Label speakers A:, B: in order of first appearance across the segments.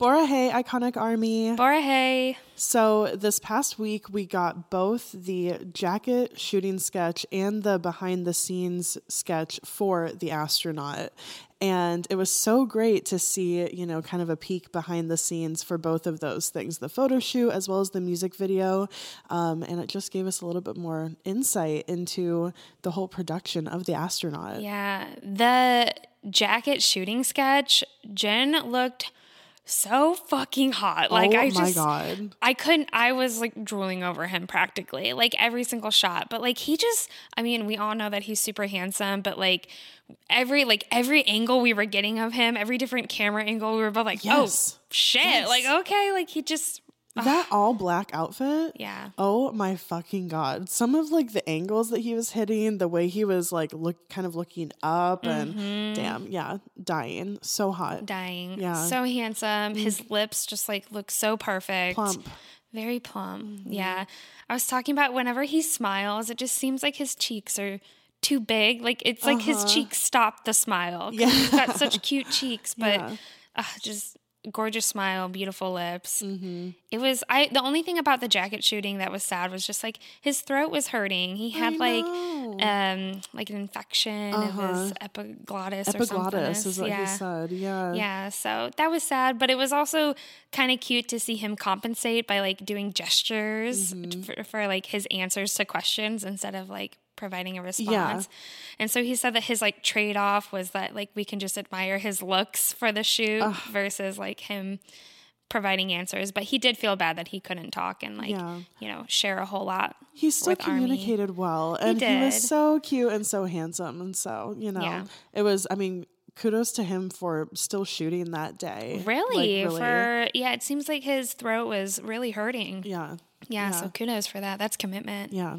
A: Borahae, iconic army.
B: Borahae.
A: So this past week we got both the jacket shooting sketch and the behind the scenes sketch for the astronaut. And it was so great to see, you know, kind of a peek behind the scenes for both of those things the photo shoot as well as the music video. Um, and it just gave us a little bit more insight into the whole production of the astronaut.
B: Yeah. The jacket shooting sketch, Jin looked so fucking hot. Oh like
A: oh
B: I
A: my
B: just
A: God.
B: I couldn't I was like drooling over him practically. Like every single shot. But like he just I mean, we all know that he's super handsome, but like every like every angle we were getting of him, every different camera angle, we were both like, oh,
A: Yes.
B: oh shit.
A: Yes.
B: Like, okay, like he just
A: That all black outfit.
B: Yeah.
A: Oh my fucking god. Some of like the angles that he was hitting, the way he was like look kind of looking up and
B: Mm-hmm.
A: damn, yeah, dying. So hot.
B: dying.
A: Yeah. Mm.
B: So handsome. His lips just like look so perfect.
A: Plump.
B: Very plump.
A: Mm-hmm.
B: Yeah. I was talking about whenever he smiles, it just seems like his cheeks are too big. Like it's like his cheeks stop the smile.
A: Uh-huh. Yeah.
B: He's got such cute cheeks, but
A: Yeah.
B: uh, just gorgeous smile, beautiful lips.
A: Mm-hmm.
B: It was I the only thing about the jacket shooting that was sad was just like his throat was hurting. He had like um like an infection of his epiglottis, or something.
A: Epiglottis is what
B: yeah.
A: he said. Yeah.
B: Yeah, so that was sad, but it was also kind of cute to see him compensate by like doing gestures
A: Mm-hmm.
B: for, for like his answers to questions instead of like providing a response. Yeah. And so he said that his like trade off was that like we can just admire his looks for the shoot versus like him providing answers. But he did feel bad that he couldn't talk and like,
A: Yeah.
B: you know, share a whole lot.
A: He still
B: with Army.
A: communicated well and he, was so cute and so handsome and so, you know,
B: Yeah.
A: it was I mean, kudos to him for still shooting that day.
B: Really?
A: Like,
B: For yeah, it seems like his throat was really hurting.
A: yeah.
B: Yeah,
A: Yeah.
B: so kudos for that. That's commitment.
A: Yeah.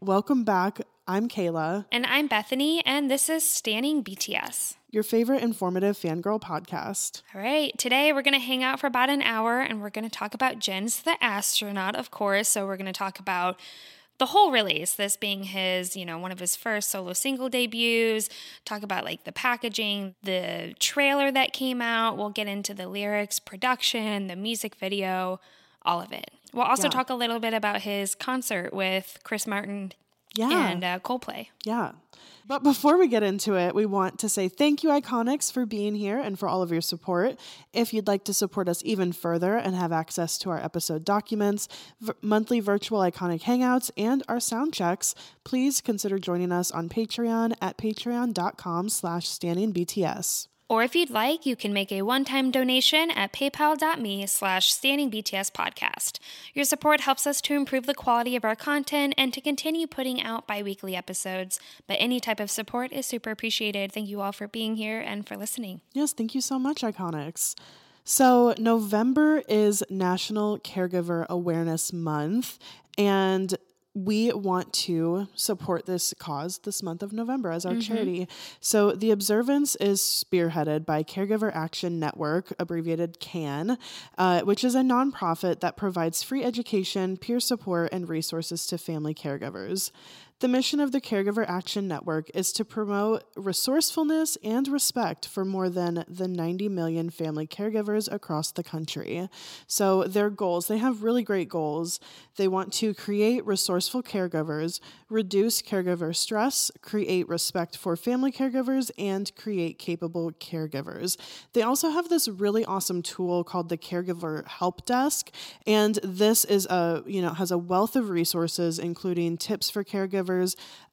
A: Welcome back. I'm Kayla,
B: And I'm Bethany, and this is Standing BTS.
A: your favorite informative fangirl podcast.
B: All right, today we're going to hang out for about an hour and we're going to talk about Jin's the astronaut, of course. So we're going to talk about the whole release, this being his, you know, one of his first solo single debuts, talk about like the packaging, the trailer that came out. We'll get into the lyrics, production, the music video, all of it. We'll also
A: Yeah.
B: talk a little bit about his concert with Chris Martin
A: Yeah.
B: and uh, Coldplay.
A: Yeah. But before we get into it, we want to say thank you, Iconics, for being here and for all of your support. If you'd like to support us even further and have access to our episode documents, v- monthly virtual Iconic Hangouts, and our sound checks, please consider joining us on Patreon at patreon.com slash standingbts.
B: Or if you'd like, you can make a one-time donation at paypal.me slash standingbtspodcast. Your support helps us to improve the quality of our content and to continue putting out bi-weekly episodes. But any type of support is super appreciated. Thank you all for being here and for listening.
A: Yes, thank you so much, Iconics. So, November is National Caregiver Awareness Month, and we want to support this cause this month of November as our charity. So, the observance is spearheaded by Caregiver Action Network, abbreviated CAN, uh, which is a nonprofit that provides free education, peer support, and resources to family caregivers. The mission of the Caregiver Action Network is to promote resourcefulness and respect for more than the 90 million family caregivers across the country. So, their goals, they have really great goals. They want to create resourceful caregivers, reduce caregiver stress, create respect for family caregivers, and create capable caregivers. They also have this really awesome tool called the Caregiver Help Desk, and this is a, you know, has a wealth of resources including tips for caregivers,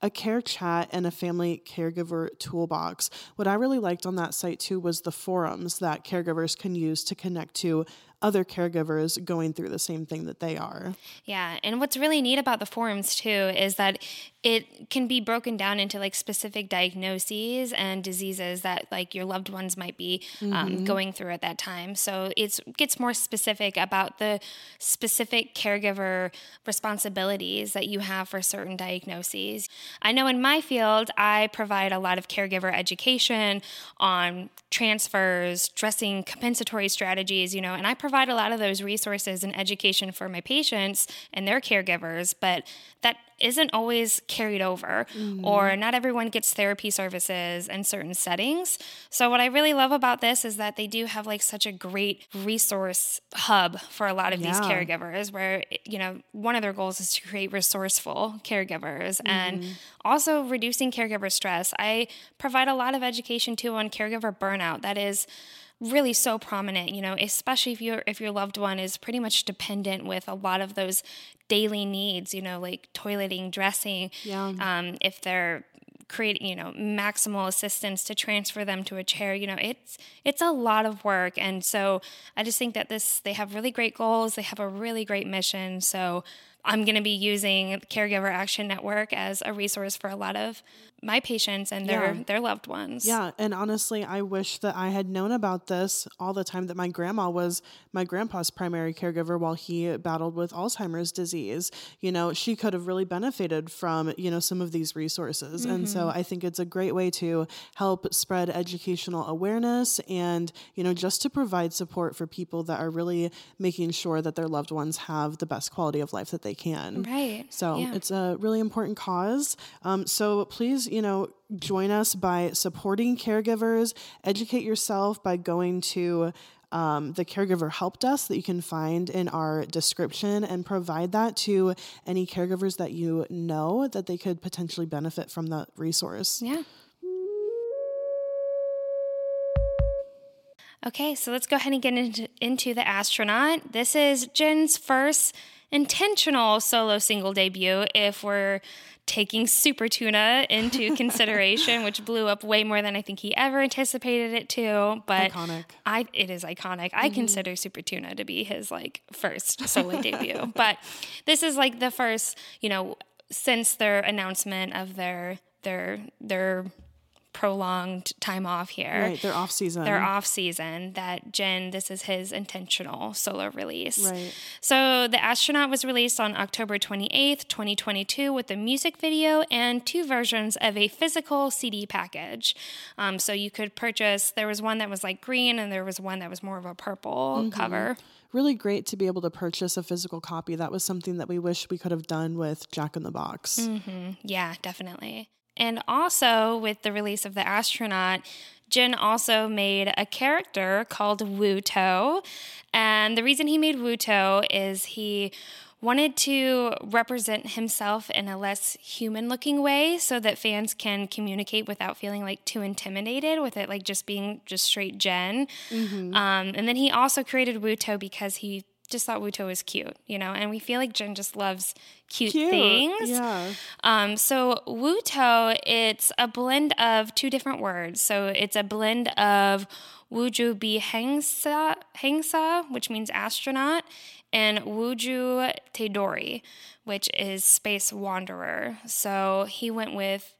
A: a care chat, and a family caregiver toolbox. What I really liked on that site too was the forums that caregivers can use to connect to other caregivers going through the same thing that they are.
B: Yeah, and what's really neat about the forums too is that it can be broken down into like specific diagnoses and diseases that like your loved ones might be um,
A: Mm-hmm.
B: going through at that time. So it gets more specific about the specific caregiver responsibilities that you have for certain diagnoses. I know in my field, I provide a lot of caregiver education on transfers, dressing compensatory strategies, you know, and I provide a lot of those resources and education for my patients and their caregivers, but that isn't always carried over mm. or not everyone gets therapy services in certain settings. So what I really love about this is that they do have like such a great resource hub for a lot of these caregivers where you know one of their goals is to create resourceful caregivers and mm-hmm. also reducing caregiver stress. I provide a lot of education too on caregiver burnout that is really so prominent you know especially if your if your loved one is pretty much dependent with a lot of those daily needs you know like toileting dressing
A: Yeah.
B: um, if they're creating you know maximal assistance to transfer them to a chair you know it's it's a lot of work. And so i just think that this they have really great goals. They have a really great mission. So i'm going to be using caregiver action network as a resource for a lot of my patients and their
A: Yeah.
B: their loved ones
A: Yeah, and honestly, I wish that I had known about this all the time that my grandma was my grandpa's primary caregiver while he battled with Alzheimer's disease. You know, she could have really benefited from, you know, some of these resources. And so I think it's a great way to help spread educational awareness and, you know, just to provide support for people that are really making sure that their loved ones have the best quality of life that they can.
B: right
A: So
B: Yeah.
A: it's a really important cause. Um, so please, you know, join us by supporting caregivers. Educate yourself by going to um, the caregiver help desk that you can find in our description and provide that to any caregivers that you know that they could potentially benefit from the resource.
B: Yeah. Okay, so let's go ahead and get into, into The Astronaut. This is Jin's first intentional solo single debut if we're taking Super Tuna into consideration, which blew up way more than I think he ever anticipated it to. But
A: Iconic.
B: I it is iconic. I mm-hmm. consider Super Tuna to be his like first solo debut. But this is like the first, you know, since their announcement of their their their prolonged time off here.
A: Right, they're off season.
B: They're off season that Jin, this is his intentional solo release.
A: Right.
B: So The Astronaut was released on October 28th, 2022, with a music video and two versions of a physical CD package. Um, so you could purchase, there was one that was like green and there was one that was more of a purple
A: Mm-hmm.
B: cover.
A: Really great to be able to purchase a physical copy. That was something that we wish we could have done with Jack in the Box.
B: Mm. Yeah, definitely. And also with the release of The Astronaut, Jin also made a character called Wootteo. And the reason he made Wootteo is he wanted to represent himself in a less human looking way so that fans can communicate without feeling like too intimidated with it like just being just straight Jin. Um, and then he also created Wootteo because he just thought Wootteo was cute, you know, and we feel like Jin just loves cute,
A: Cute.
B: things.
A: Yeah.
B: Um, so Wootteo, it's a blend of two different words. So it's a blend of Wuju Bi Hengsa, Hengsa, which means astronaut, and Wuju Teidori, which is space wanderer. So he went with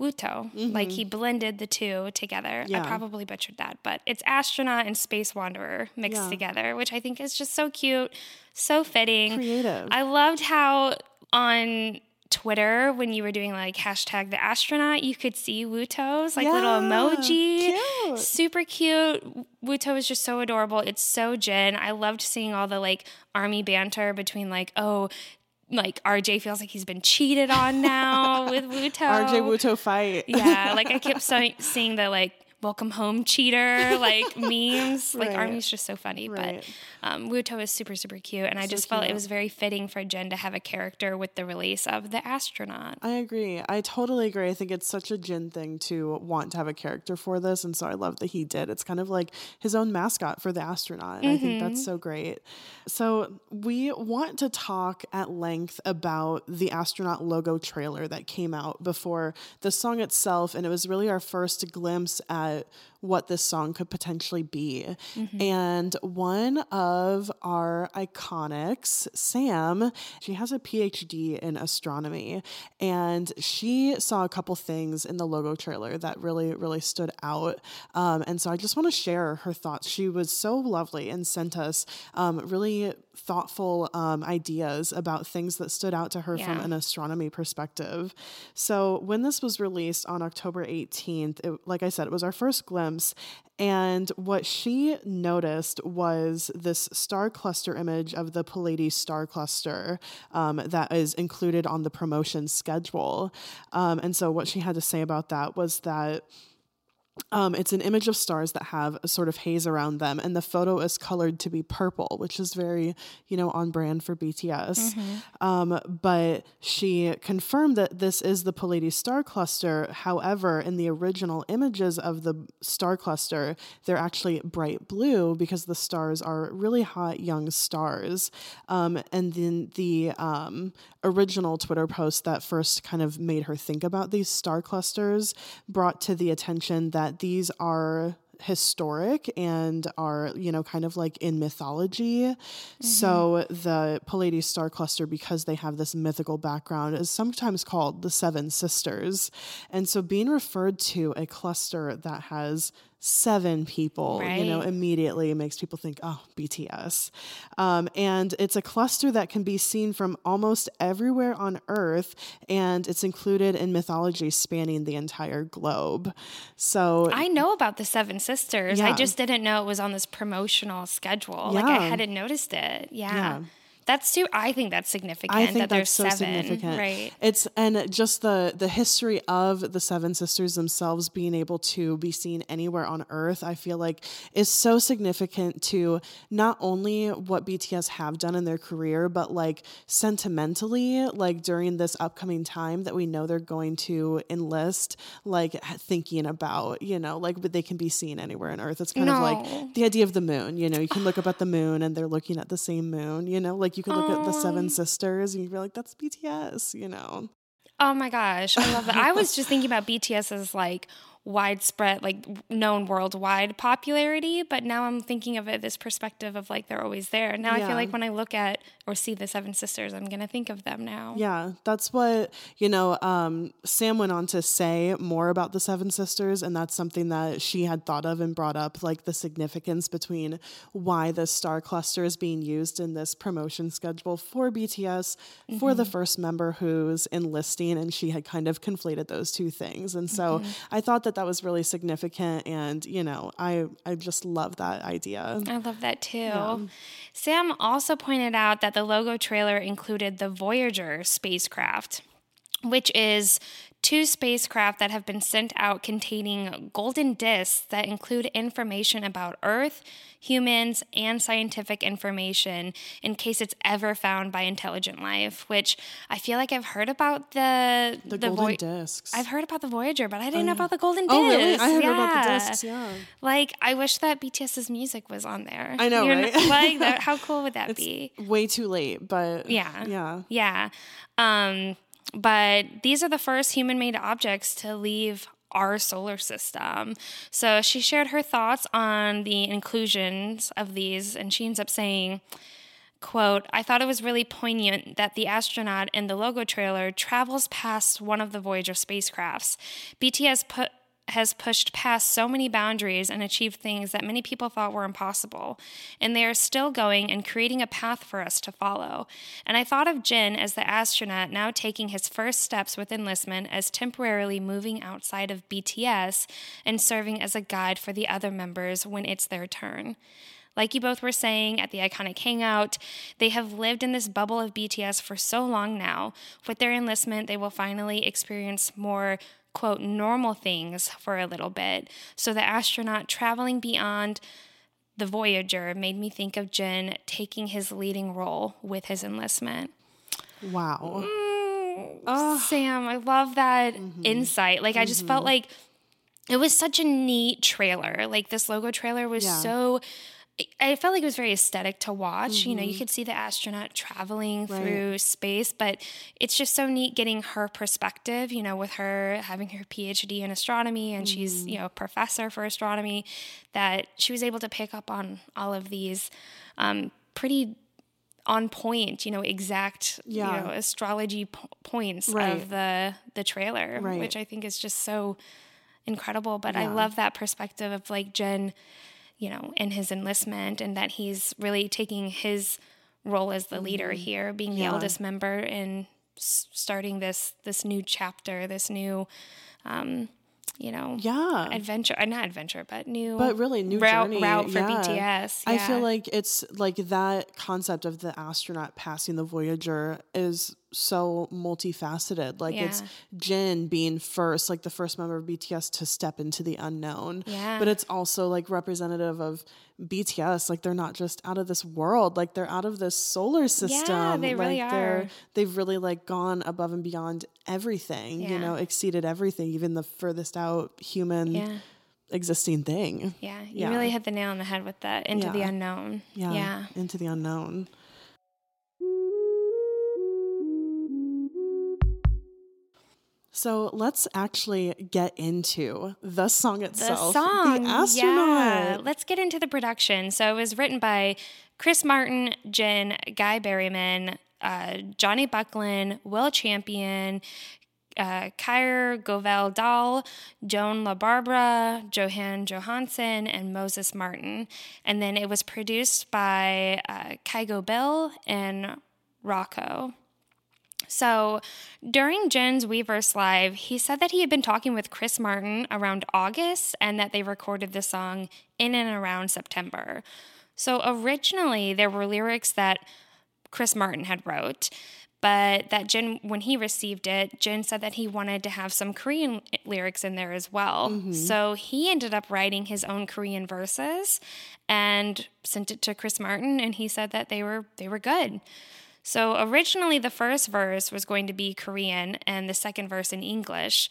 B: Wootteo, like he blended the two together. I
A: Mm-hmm.
B: Probably butchered that, but it's astronaut and space wanderer mixed
A: Yeah.
B: together, which I think is just so cute, so fitting.
A: Creative.
B: I loved how on Twitter when you were doing like hashtag the astronaut, you could see Wootteo's like little emoji.
A: cute.
B: Super cute. Wootteo is just so adorable. It's so Jin. I loved seeing all the like army banter between like, oh, like RJ feels like he's been cheated on now with Wootteo.
A: RJ Wootteo fight.
B: Yeah, like I kept so- seeing the like welcome home cheater like memes. Like
A: Right.
B: Army's just so funny,
A: Right.
B: but um, Wootteo is super super cute, and I just felt it was very fitting for Jin to have a character with the release of the astronaut.
A: I agree. I totally agree. I think it's such a Jin thing to want to have a character for this. And so I love that he did. It's kind of like his own mascot for the astronaut. And I think that's so great. So we want to talk at length about the astronaut logo trailer that came out before the song itself. And it was really our first glimpse at about what this song could potentially be. And one of our iconics, Sam, she has a PhD in astronomy. And she saw a couple things in the logo trailer that really, really stood out. Um, and so I just want to share her thoughts. She was so lovely and sent us um, really thoughtful um, ideas about things that stood out to her from an astronomy perspective. So when this was released on October 18th, it, like I said, it was our first glimpse. And what she noticed was this star cluster image of the Pleiades star cluster um, that is included on the promotion schedule. Um, and so what she had to say about that was that. Um, it's an image of stars that have a sort of haze around them, and the photo is colored to be purple, which is very, you know, on brand for BTS. Um, but she confirmed that this is the Pleiades star cluster. However, in the original images of the star cluster, they're actually bright blue because the stars are really hot young stars. Um, and then the um, original Twitter post that first kind of made her think about these star clusters brought to the attention that these are historic and are you know kind of like in mythology. So mm-hmm. the Pleiades star cluster because they have this mythical background is sometimes called the seven sisters. And so being referred to a cluster that has seven people you know
B: Right.
A: immediately makes people think oh bts um, and it's a cluster that can be seen from almost everywhere on earth and it's included in mythology spanning the entire globe so
B: I know about the Seven Sisters. I just didn't know it was on this promotional schedule. Like I hadn't noticed it. Yeah.
A: Yeah.
B: That's too I think that's significant
A: I think
B: that there's
A: that's so
B: seven.
A: significant.
B: Right.
A: It's and just the the history of the Seven Sisters themselves being able to be seen anywhere on Earth. I feel like is so significant to not only what BTS have done in their career, but like sentimentally, like during this upcoming time that we know they're going to enlist, like thinking about, you know, like but they can be seen anywhere on Earth. It's kind of like the idea of the moon. You know, you can look up at the moon and they're looking at the same moon. You know, like you could look at the Seven Sisters and you'd be like, that's BTS. You know,
B: Oh my gosh, I love that. I was just thinking about BTS as like widespread, like known worldwide popularity, but now I'm thinking of it this perspective of like they're always there. Now I feel like when I look at or see the Seven Sisters, I'm gonna think of them now.
A: yeah, that's what you know. Um, Sam went on to say more about the Seven Sisters, and that's something that she had thought of and brought up, like the significance between why the star cluster is being used in this promotion schedule for BTS for the first member who's enlisting, and she had kind of conflated those two things, and so I thought that that was really significant, and you know, I I just love that idea.
B: I love that too. Sam also pointed out that the logo trailer included the Voyager spacecraft, which is two spacecraft that have been sent out containing golden discs that include information about Earth, humans, and scientific information in case it's ever found by intelligent life, which I feel like I've heard about the
A: The,
B: the
A: golden
B: Voy-
A: discs.
B: I've heard about the Voyager, but I didn't know about the golden discs.
A: Oh, really? I heard about the discs. Yeah.
B: Like, I wish that BTS's music was on there.
A: I know,
B: You're
A: right?
B: like, that, how cool would that be?
A: Way too late, but
B: Yeah.
A: yeah.
B: Yeah. Um, but these are the first human made objects to leave our solar system. So she shared her thoughts on the inclusions of these, and she ends up saying, quote i thought it was really poignant that the astronaut in the logo trailer travels past one of the voyager spacecrafts bts put has pushed past so many boundaries and achieved things that many people thought were impossible. And they are still going and creating a path for us to follow. And I thought of Jin as the astronaut now taking his first steps with enlistment as temporarily moving outside of BTS and serving as a guide for the other members when it's their turn. Like you both were saying at the iconic hangout, they have lived in this bubble of BTS for so long now. With their enlistment, they will finally experience more quote normal things for a little bit. So the astronaut traveling beyond the Voyager made me think of Jin taking his leading role with his enlistment.
A: Wow.
B: Mm, Sam, I love that
A: Mm-hmm.
B: insight. Like, I just felt like it was such a neat trailer. Like, this logo trailer was
A: Yeah.
B: so. I felt like it was very aesthetic to watch. You know, you could see the astronaut traveling
A: Mm-hmm. Right.
B: through space, but it's just so neat getting her perspective, you know, with her having her PhD in astronomy and she's,
A: Mm-hmm.
B: you know, a professor for astronomy, that she was able to pick up on all of these um, pretty on point, you know, exact,
A: Yeah.
B: you know, astrology po- points
A: Right.
B: of the the trailer,
A: Right.
B: which I think is just so incredible. But I love that perspective of like Jin, you know, in his enlistment and that he's really taking his role as the leader here, being the
A: Mm-hmm. Yeah.
B: eldest member and s- starting this this new chapter, this new, um, you know,
A: Yeah.
B: adventure, uh, not adventure, but new,
A: But really, new
B: route,
A: journey.
B: route for
A: yeah.
B: BTS.
A: I feel like it's like that concept of the astronaut passing the Voyager is so multifaceted. Like it's Jin being first, like the first member of BTS to step into the unknown.
B: Yeah.
A: But it's also like representative of BTS. Like they're not just out of this world. Like they're out of this solar system.
B: Yeah, they really
A: like they're
B: are.
A: they've really like gone above and beyond everything. You know, exceeded everything, even the furthest out human
B: yeah.
A: existing thing.
B: Yeah, you
A: Yeah.
B: really hit the nail on the head with that into the unknown.
A: Yeah.
B: Yeah.
A: Into the unknown. So let's actually get into the song
B: The
A: itself.
B: song.
A: The astronaut.
B: Yeah. Let's get into the production. So it was written by Chris Martin, Jin, Guy Berryman, uh, Jonny Buckland, Will Champion, uh, Kyrre Gørvell-Dahl, Joan LaBarbera, Johan Johansson, and Moses Martin. And then it was produced by uh, Kygo Bill and Rahko. So during Jin's Weverse Live, he said that he had been talking with Chris Martin around August and that they recorded the song in and around September. So originally there were lyrics that Chris Martin had wrote, but that Jin, when he received it, Jin said that he wanted to have some Korean lyrics in there as well. Mm-hmm. So he ended up writing his own Korean verses and sent it to Chris Martin, and he said that they were they were good. So originally, the first verse was going to be Korean and the second verse in English.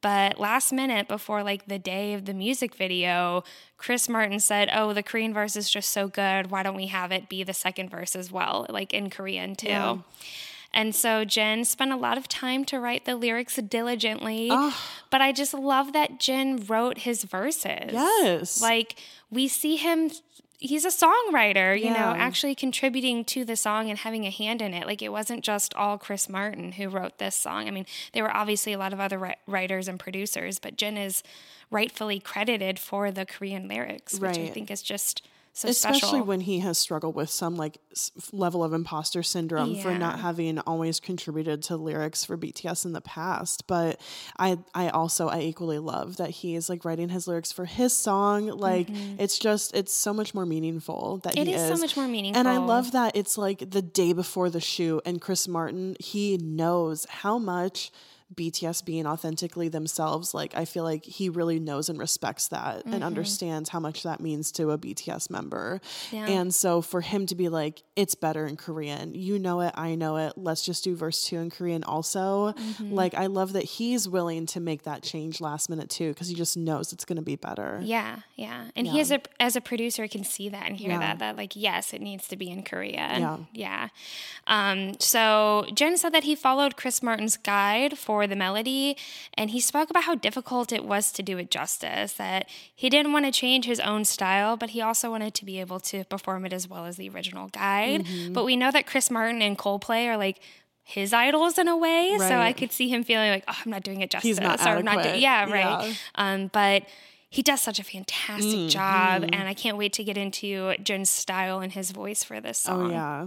B: But last minute, before like the day of the music video, Chris Martin said, Oh, the Korean verse is just so good. Why don't we have it be the second verse as well, like in Korean too?
A: Yeah.
B: And so Jin spent a lot of time to write the lyrics diligently.
A: Ah.
B: But I just love that Jin wrote his verses.
A: Yes.
B: Like we see him he's a songwriter, you know, actually contributing to the song and having a hand in it. Like it wasn't just all Chris Martin who wrote this song. I mean, there were obviously a lot of other writers and producers, but Jin is rightfully credited for the Korean lyrics, which I think is just so
A: Especially
B: special.
A: when he has struggled with some like s- level of imposter syndrome for not having always contributed to lyrics for BTS in the past. But I, I also, I equally love that he is like writing his lyrics for his song. Like it's just, it's so much more meaningful that
B: Mm-hmm. It
A: he
B: is so much more meaningful.
A: And I love that it's like the day before the shoot, and Chris Martin, he knows how much BTS being authentically themselves, like I feel like he really knows and respects that
B: Mm-hmm.
A: and understands how much that means to a BTS member.
B: Yeah.
A: And so for him to be like, it's better in Korean, you know it, I know it, let's just do verse two in Korean also.
B: Mm-hmm.
A: Like I love that he's willing to make that change last minute too, because he just knows it's gonna be better.
B: Yeah, yeah. And he as a as a producer can see that and hear
A: Yeah.
B: that that like yes, it needs to be in Korea.
A: Yeah.
B: Yeah. Um, so Jin said that he followed Chris Martin's guide for the melody and he spoke about how difficult it was to do it justice, that he didn't want to change his own style, but he also wanted to be able to perform it as well as the original guide.
A: Mm-hmm.
B: But we know that Chris Martin and Coldplay are like his idols in a way, so I could see him feeling like, oh, I'm not doing it justice,
A: not
B: or I'm not doing, yeah, right.
A: Yeah.
B: Um, but he does such a fantastic
A: Mm-hmm.
B: job, and I can't wait to get into Jin's style and his voice for this song.
A: Oh yeah.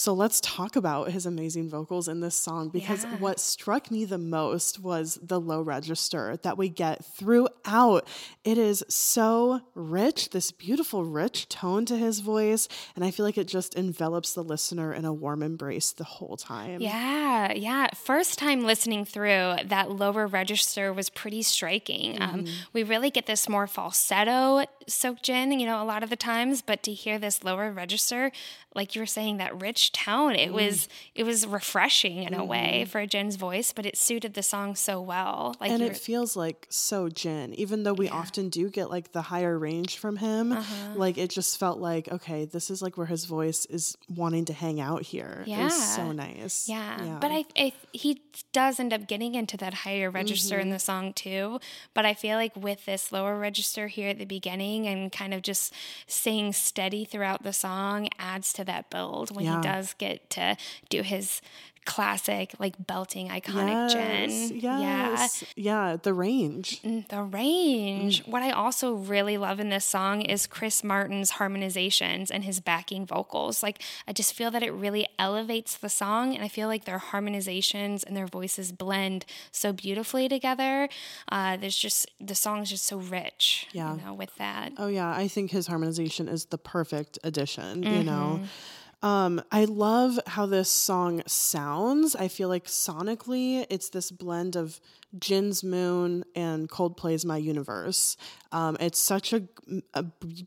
A: So let's talk about his amazing vocals in this song because
B: Yeah.
A: what struck me the most was the low register that we get throughout. It is so rich, this beautiful, rich tone to his voice. And I feel like it just envelops the listener in a warm embrace the whole time.
B: Yeah, yeah. First time listening through, that lower register was pretty striking. Um,
A: Mm-hmm.
B: we really get this more falsetto soaked in, you know, a lot of the times, but to hear this lower register, like you were saying, that rich tone, it mm. was it was refreshing in a way mm. for Jin's voice, but it suited the song so well. Like
A: and it feels like so Jin, even though we often do get like the higher range from him.
B: Uh-huh.
A: Like it just felt like, okay, this is like where his voice is wanting to hang out here. Was so nice.
B: Yeah, but I, I he does end up getting into that higher register in mm-hmm. the song too. But I feel like with this lower register here at the beginning and kind of just staying steady throughout the song adds to that build when
A: Yeah.
B: he does get to do his classic like belting iconic
A: yes,
B: Jin. Yeah.
A: Yes. Yeah. The range.
B: Mm, The range. What I also really love in this song is Chris Martin's harmonizations and his backing vocals. Like, I just feel that it really elevates the song, and I feel like their harmonizations and their voices blend so beautifully together. Uh, there's just, the song's just so rich,
A: Yeah.
B: you know, with that.
A: Oh yeah, I think his harmonization is the perfect addition, you
B: Mm-hmm.
A: know. Um, I love how this song sounds. I feel like sonically, it's this blend of Jin's Moon and Coldplay's My Universe. Um, it's such a, a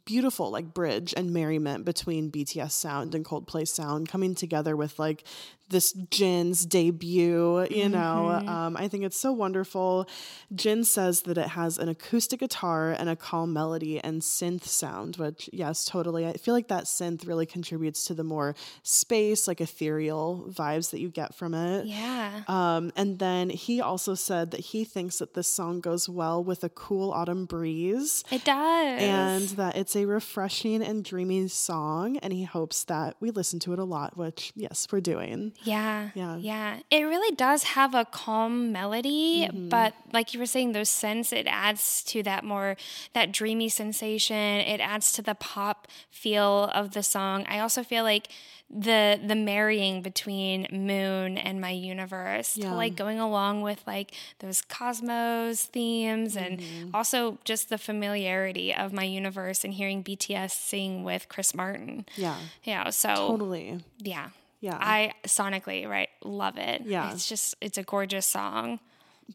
A: beautiful like bridge and merriment between BTS sound and Coldplay sound coming together with like this Jin's debut. You know, um, I think it's so wonderful. Jin says that it has an acoustic guitar and a calm melody and synth sound, which yes, totally. I feel like that synth really contributes to the more space, like ethereal vibes that you get from it.
B: Yeah.
A: Um, and then he also said that he thinks that this song goes well with a cool autumn breeze
B: It does.
A: and that it's a refreshing and dreamy song. And he hopes that we listen to it a lot, which, yes, we're doing.
B: Yeah.
A: Yeah.
B: Yeah. It really does have a calm melody,
A: Mm-hmm.
B: but like you were saying, those scents, it adds to that more, that dreamy sensation. It adds to the pop feel of the song. I also feel like the the marrying between moon and my universe
A: Yeah.
B: to like going along with like those cosmos themes and
A: Mm-hmm.
B: also just the familiarity of my universe and hearing bts sing with chris martin
A: Yeah,
B: yeah so
A: totally.
B: yeah.
A: Yeah.
B: I sonically, right, love it.
A: Yeah.
B: It's just it's a gorgeous song.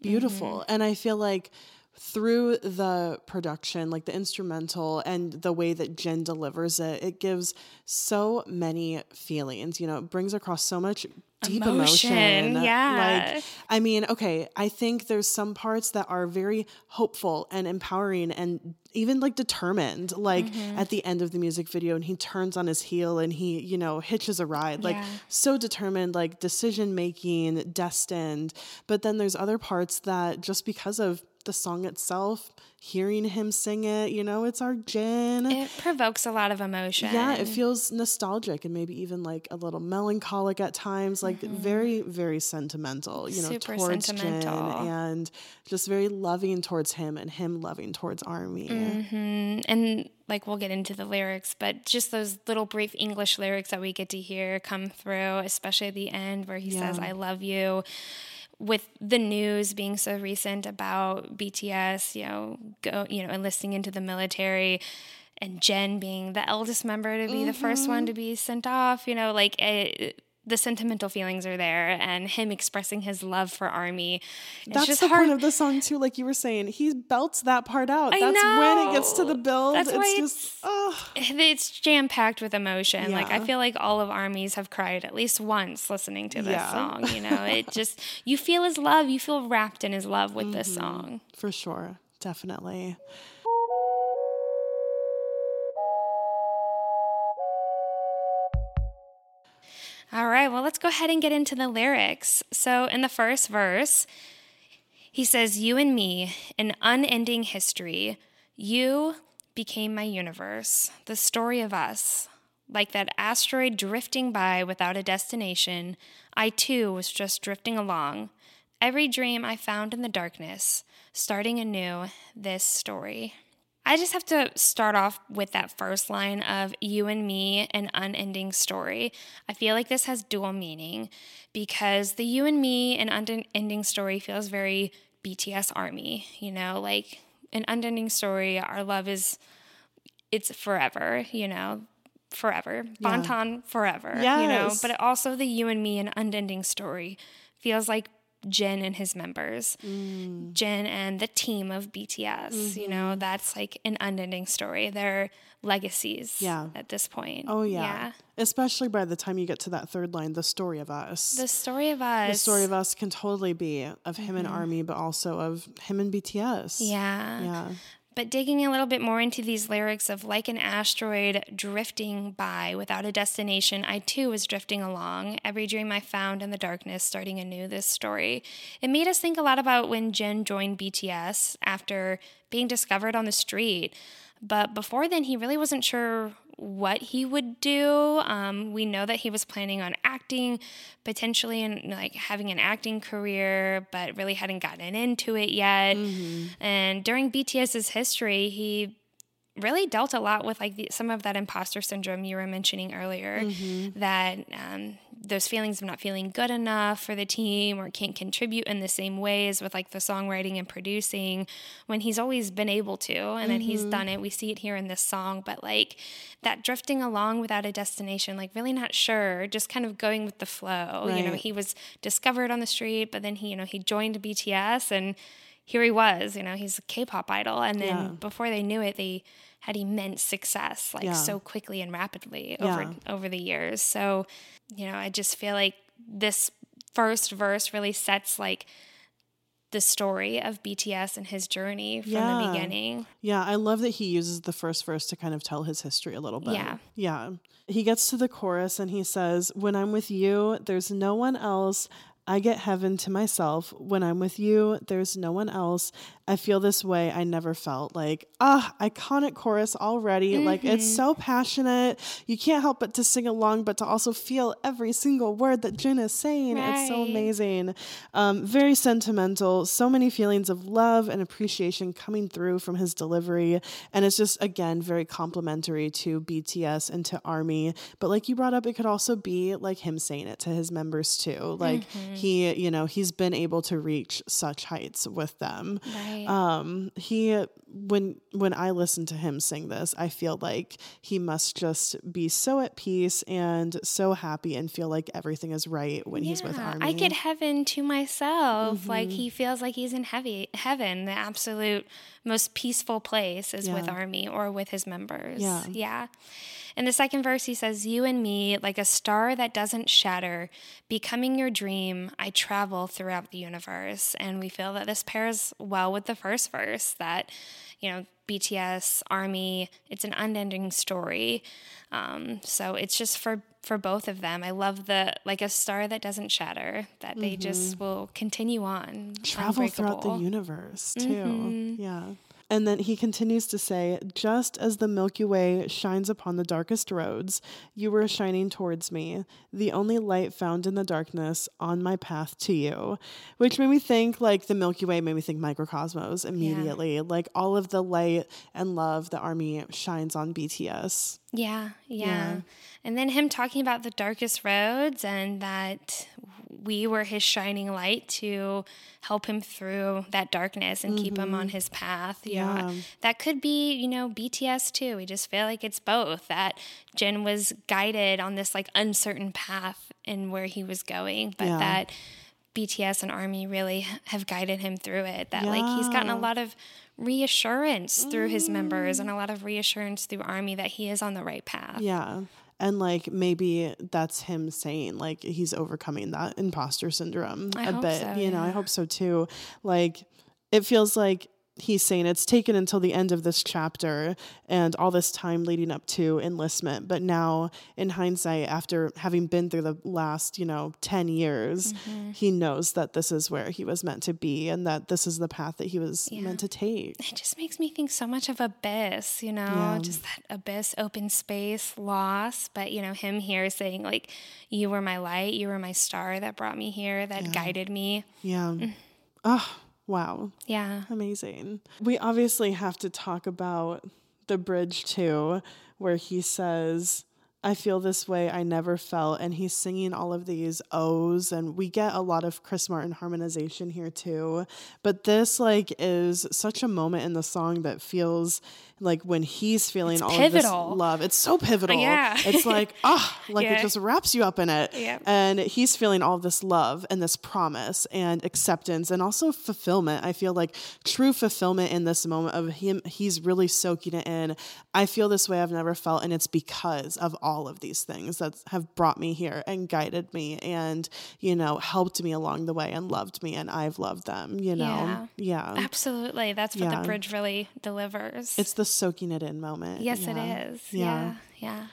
A: beautiful and i feel like through the production like the instrumental and the way that jin delivers it it gives so many feelings you know it brings across so much deep emotion,
B: Emotion, yeah.
A: like i mean okay i think there's some parts that are very hopeful and empowering and even like determined like
B: Mm-hmm.
A: at the end of the music video and he turns on his heel and he you know hitches a ride like
B: Yeah.
A: so determined, like decision making, destined. But then there's other parts that just because of the song itself, hearing him sing it, you know, it's our Jin.
B: It provokes a lot of emotion.
A: yeah, it feels nostalgic and maybe even like a little melancholic at times, like very, very sentimental, you know,
B: Mm-hmm. Super
A: towards
B: sentimental.
A: Jin and just very loving towards him and him loving towards Army.
B: Mhm. And like we'll get into the lyrics, but just those little brief English lyrics that we get to hear come through, especially at the end where he says, I love you. With the news being so recent about BTS, you know, go, you know, enlisting into the military, and Jin being the eldest member to be the first
A: Mm-hmm.
B: one to be sent off, you know, like it, the sentimental feelings are there, and him expressing his love for Army. It's
A: That's
B: just
A: the
B: hard.
A: point of the song too, like you were saying. He belts that part out.
B: I
A: That's when it gets to the build.
B: That's
A: it's
B: why
A: just oh
B: it's jam packed with emotion. Like I feel like all of armies have cried at least once listening to this
A: Yeah.
B: song. You know, it just you feel his love. You feel wrapped in his love with this
A: Mm-hmm.
B: song.
A: for sure. Definitely.
B: All right, well, let's go ahead and get into the lyrics. So, in the first verse, he says, You and me, an unending history. You became my universe, the story of us. Like that asteroid drifting by without a destination, I too was just drifting along. Every dream I found in the darkness, starting anew this story. I just have to start off with that first line of you and me, an unending story. I feel like this has dual meaning because the you and me, an unending story feels very BTS Army, you know, like an unending story. Our love is, it's forever, you know, forever.
A: Yeah.
B: Bangtan forever, you know, but also the you and me, an unending story feels like Jin and his members,
A: Mm.
B: Jin and the team of BTS. You know,
A: Mm-hmm.
B: that's like an unending story. Their legacies
A: Yeah.
B: at this point.
A: Oh yeah. yeah. Especially by the time you get to that third line, the story of us.
B: The story of us.
A: the story of us can totally be of him and
B: Mhm.
A: Army, but also of him and BTS.
B: Yeah.
A: Yeah.
B: But digging a little bit more into these lyrics of like an asteroid drifting by without a destination, I too was drifting along. Every dream I found in the darkness, starting anew this story. It made us think a lot about when Jin joined BTS after being discovered on the street. But before then, he really wasn't sure what he would do. Um, we know that he was planning on acting, potentially, and like having an acting career, but really hadn't gotten into it yet. And during BTS's history, he really dealt a lot with like the, some of that imposter syndrome you were mentioning earlier that um, those feelings of not feeling good enough for the team or can't contribute in the same ways with like the songwriting and producing when he's always been able to and then he's
A: Mhm.
B: done it. We see it here in this song but like that drifting along without a destination like really not sure just kind of going with the flow. You know he was discovered on the street but then he you know he joined bts and here he was you know he's a k-pop idol. And then
A: Yeah.
B: before they knew it they had immense success like
A: Yeah.
B: so quickly and rapidly
A: Yeah.
B: over over the years so you know i just feel like this first verse really sets like the story of bts and his journey from the beginning
A: Yeah, I love that he uses the first verse to kind of tell his history a little bit.
B: Yeah.
A: Yeah. He gets to the chorus and he says, When I'm with you, there's no one else. I get heaven to myself. When I'm with you, there's no one else. I feel this way I never felt. Like, ah, iconic chorus already. Like, it's
B: Mhm.
A: so passionate. You can't help but to sing along, but to also feel every single word that Jin is saying. It's so amazing. Um, very sentimental. So many feelings of love and appreciation coming through from his delivery. And it's just, again, very complimentary to BTS and to Army. But like you brought up, it could also be like him saying it to his members too. Like
B: Mhm.
A: He, you know, he's been able to reach such heights with them.
B: Right.
A: Um, he when when I listen to him sing this, I feel like he must just be so at peace and so happy and feel like everything is right when he's with
B: Yeah,
A: Army.
B: I get heaven to myself. Like
A: Mhm.
B: he feels like he's in heavy heaven, the absolute most peaceful place is with Army or with his members.
A: Yeah.
B: Yeah. In the second verse, he says, You and me, like a star that doesn't shatter, becoming your dream, I travel throughout the universe. And we feel that this pairs well with the first verse that, you know, BTS, Army, it's an unending story. Um, so it's just for for both of them. I love the like a star that doesn't shatter, that they just will continue on.
A: travel throughout the universe too.
B: Mhm.
A: Yeah. And then he continues to say, just as the Milky Way shines upon the darkest roads, you were shining towards me, the only light found in the darkness on my path to you. Which made me think, like, the Milky Way made me think Mikrokosmos immediately. Like, all of the light and love the army shines on BTS.
B: Yeah, yeah,
A: Yeah.
B: And then him talking about the darkest roads and that we were his shining light to help him through that darkness and keep him on mm-hmm. his path. Know,
A: Yeah.
B: that could be, you know, BTS too. We just feel like it's both that Jin was guided on this like uncertain path in where he was going, but
A: Yeah.
B: that BTS and Army really have guided him through it. That like he's gotten a lot of reassurance through his members mm-hmm. and a lot of reassurance through Army that he is on the right path.
A: Yeah. And like maybe that's him saying like he's overcoming that imposter syndrome
B: I
A: a bit.
B: so,
A: you know, I hope so too. Like it feels like he's saying it's taken until the end of this chapter and all this time leading up to enlistment. But now, in hindsight, after having been through the last, you know, 10 years,
B: Mhm.
A: he knows that this is where he was meant to be and that this is the path that he was
B: Yeah.
A: meant to take.
B: It just makes me think so much of Abyss, you know,
A: Yeah.
B: just that Abyss, open space, loss. But, you know, him here saying, like, you were my light, you were my star that brought me here, that
A: Yeah.
B: guided me.
A: Yeah.
B: Mm.
A: Oh, wow.
B: Yeah.
A: Amazing. We obviously have to talk about the bridge too, where he says, I feel this way I never felt. And he's singing all of these O's, and we get a lot of Chris Martin harmonization here too. But this, like, is such a moment in the song that feels like when he's feeling
B: It's
A: all
B: pivotal.
A: of this love. It's so pivotal.
B: Yeah.
A: It's like, ah, like
B: Yeah.
A: it just wraps you up in it.
B: Yeah.
A: And he's feeling all this love and this promise and acceptance and also fulfillment. I feel like true fulfillment in this moment of him, he's really soaking it in. I feel this way I've never felt, and it's because of all of these things that have brought me here and guided me and, you know, helped me along the way and loved me, and I've loved them, you know? Yeah.
B: Absolutely. That's what
A: Yeah.
B: the bridge really delivers.
A: It's the soaking it in moment.
B: Yes,
A: Yeah.
B: it is.
A: Yeah.
B: Yeah. yeah.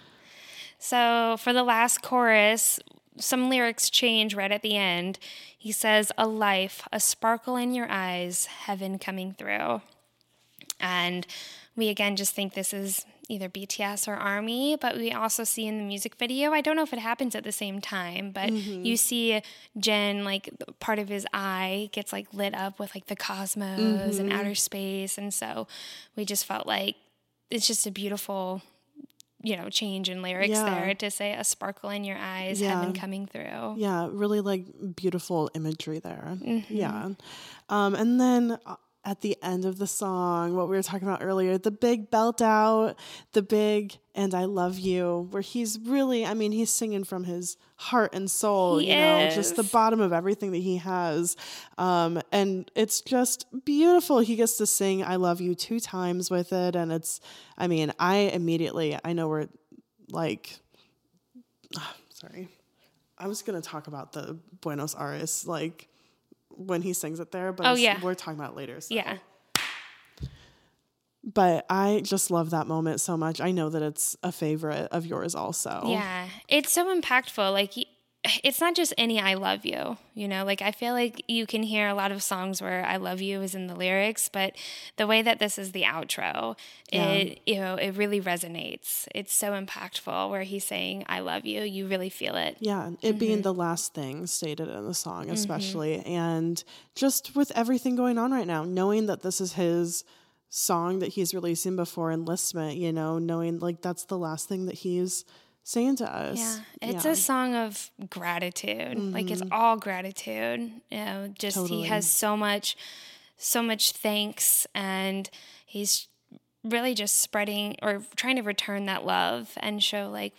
B: So for the last chorus, some lyrics change right at the end. He says, A life, a sparkle in your eyes, heaven coming through. And we again just think this is either BTS or Army, but we also see in the music video, I don't know if it happens at the same time, but
A: Mhm.
B: you see Jin, like part of his eye gets like lit up with like the cosmos and
A: Mhm.
B: outer space. And so we just felt like it's just a beautiful, you know, change in lyrics
A: Yeah.
B: there to say a sparkle in your eyes,
A: Yeah.
B: heaven coming through.
A: Yeah, really like beautiful imagery there.
B: Mhm.
A: Yeah. Um, and then uh, at the end of the song, what we were talking about earlier, the big belt out, the big and I love you, where he's really, I mean, he's singing from his heart and soul,
B: He
A: you know, just the bottom of everything that he has. Um, and it's just beautiful. He gets to sing I love you two times with it. And it's, I mean, I immediately, I know we're like, sorry. I was gonna talk about the Buenos Aires, like when he sings it there, but
B: Oh, yeah.
A: we're talking about later. So.
B: Yeah.
A: But I just love that moment so much. I know that it's a favorite of yours also.
B: Yeah, it's so impactful. Like, it's not just any "I love you." You know, like I feel like you can hear a lot of songs where "I love you" is in the lyrics, but the way that this is the outro,
A: Yeah.
B: it you know, it really resonates. It's so impactful. Where he's saying "I love you," you really feel it.
A: Yeah, it being
B: Mhm.
A: the last thing stated in the song,
B: Mhm.
A: especially, and just with everything going on right now, knowing that this is his song that he's releasing before enlistment, you know, knowing like that's the last thing that he's saying to us.
B: Yeah, it's
A: Yeah.
B: a song of gratitude. Like it's
A: Mhm.
B: all gratitude. You know, just
A: Totally.
B: he has so much, so much thanks, and he's really just spreading or trying to return that love and show like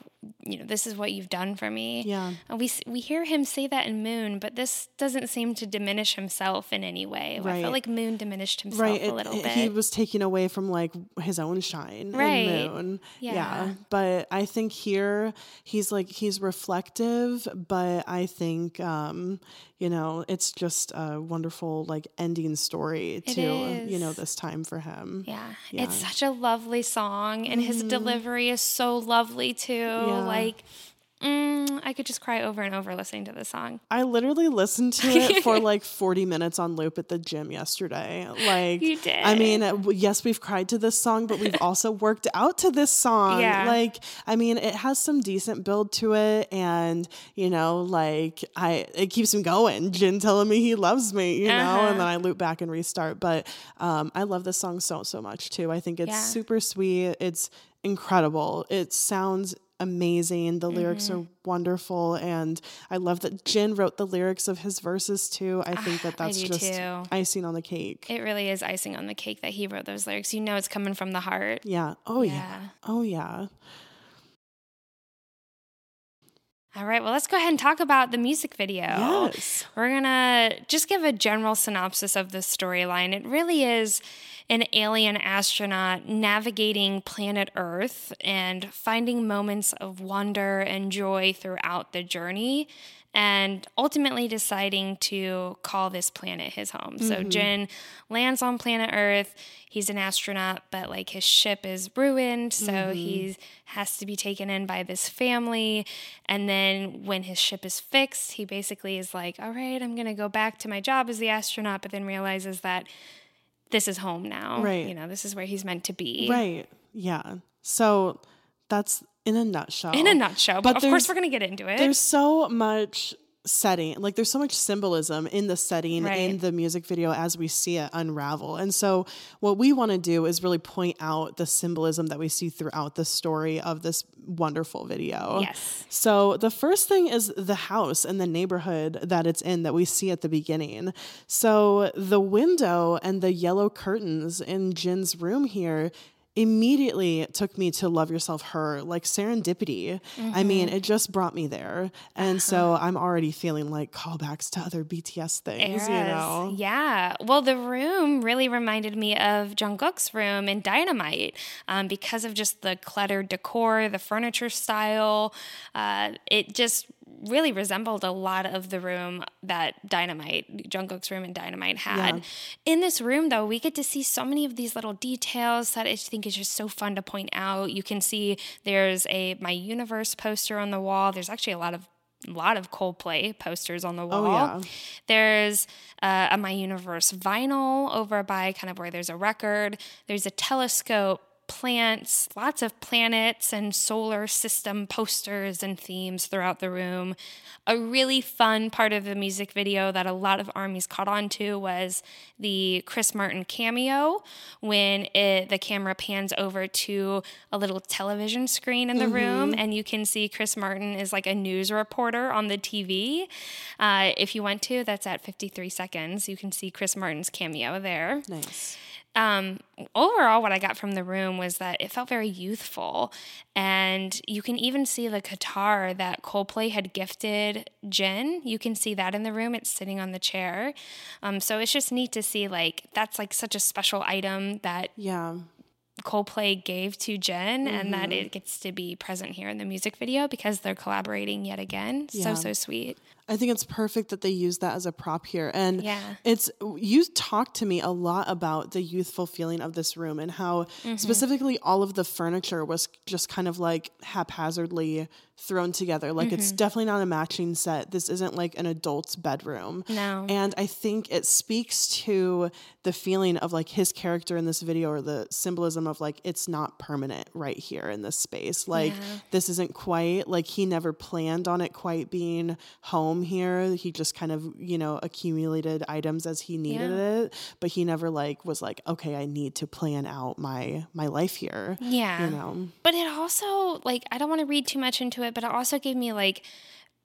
B: you know this is what you've done for me
A: Yeah.
B: and we we hear him say that in moon but this doesn't seem to diminish himself in any way
A: Right.
B: i felt like moon diminished himself
A: right
B: a little
A: it-
B: bit
A: he was taking away from like his own shine
B: Right.
A: in moon
B: Yeah.
A: but i think here he's like he's reflective but i think um you know it's just a wonderful like ending story
B: It
A: to you know this time for him
B: Yeah,
A: Yeah.
B: it's such a lovely song, and his
A: Mhm.
B: delivery is so lovely too.
A: Yeah.
B: Like, mm, I could just cry over and over listening to this song.
A: I literally listened to it for like 40 minutes on loop at the gym yesterday. Like,
B: You did.
A: I mean, uh, yes, we've cried to this song, but we've also worked out to this song.
B: Yeah.
A: Like, I mean, it has some decent build to it, and you know, like, I it keeps him going. Jin telling me he loves me, you know,
B: Uh-huh.
A: and then I loop back and restart. But um, I love this song so so much too. I think it's
B: Yeah.
A: super sweet. It's incredible. It sounds amazing. The lyrics
B: Mm-hmm.
A: are wonderful, and I love that Jin wrote the lyrics of his verses too. I think that
B: Ah,
A: that's just
B: too.
A: icing on the cake.
B: It really is icing on the cake that he wrote those lyrics. You know, it's coming from the heart.
A: yeah. Oh yeah.
B: Yeah.
A: Oh yeah.
B: All right, well, let's go ahead and talk about the music video.
A: Yes.
B: We're going to just give a general synopsis of the storyline. It really is an alien astronaut navigating planet Earth and finding moments of wonder and joy throughout the journey. and ultimately deciding to call this planet his home. So
A: Mhm.
B: Jin lands on planet Earth. He's an astronaut, but like his ship is ruined, so
A: Mhm.
B: he has to be taken in by this family. And then when his ship is fixed, he basically is like, "All right, I'm going to go back to my job as the astronaut," but then realizes that this is home now.
A: Right.
B: You know, this is where he's meant to be.
A: Right. Yeah. So that's in a nutshell.
B: In a nutshell. But of course, we're going to get into it.
A: There's so much setting like there's so much symbolism in the setting
B: Right.
A: in the music video as we see it unravel and so what we want to do is really point out the symbolism that we see throughout the story of this wonderful video
B: Yes.
A: so the first thing is the house and the neighborhood that it's in that we see at the beginning so the window and the yellow curtains in jin's room here immediately took me to love yourself her like serendipity. I mean it just brought me there. And so i'm already feeling like callbacks to other bts things you know?
B: Yeah. Well, the room really reminded me of Jungkook's room in Dynamite um, because of just the cluttered decor, the furniture style. Uh, it just really resembled a lot of the room that Dynamite, Jungkook's room and Dynamite had.
A: Yeah.
B: In this room, though, we get to see so many of these little details that I think is just so fun to point out. You can see there's a My Universe poster on the wall. There's actually a lot of a lot of Coldplay posters on the
A: Oh,
B: wall.
A: yeah.
B: There's uh, a My Universe vinyl over by kind of where there's a record. There's a telescope, plants, lots of planets and solar system posters and themes throughout the room. A really fun part of the music video that a lot of armies caught on to was the Chris Martin cameo when it, the camera pans over to a little television screen in the room
A: Mhm.
B: and you can see Chris Martin is like a news reporter on the TV. Uh, if you want to, that's at 53 seconds. You can see Chris Martin's cameo there.
A: Nice.
B: Um, overall, what I got from the room was that it felt very youthful. And you can even see the guitar that Coldplay had gifted Jin. You can see that in the room. It's sitting on the chair. Um, so it's just neat to see, like, that's like such a special item that
A: yeah
B: Coldplay gave to Jin and that
A: Mhm.
B: it gets to be present here in the music video because they're collaborating yet again. So, so sweet.
A: I think it's perfect that they use that as a prop here. And
B: Yeah.
A: it's you talked to me a lot about the youthful feeling of this room and how
B: Mhm.
A: specifically all of the furniture was just kind of like haphazardly thrown together. Like it's
B: Mhm.
A: definitely not a matching set. This isn't like an adult's bedroom.
B: No.
A: And I think it speaks to the feeling of like his character in this video or the symbolism of like it's not permanent right here in this space. Like
B: Yeah.
A: this isn't quite like he never planned on it quite being home here. He just kind of, you know, accumulated items as he needed
B: Yeah.
A: it, but he never like was like, okay, I need to plan out my my life here.
B: Yeah.
A: You know.
B: But it also, like, I don't want to read too much into it, but it also gave me, like,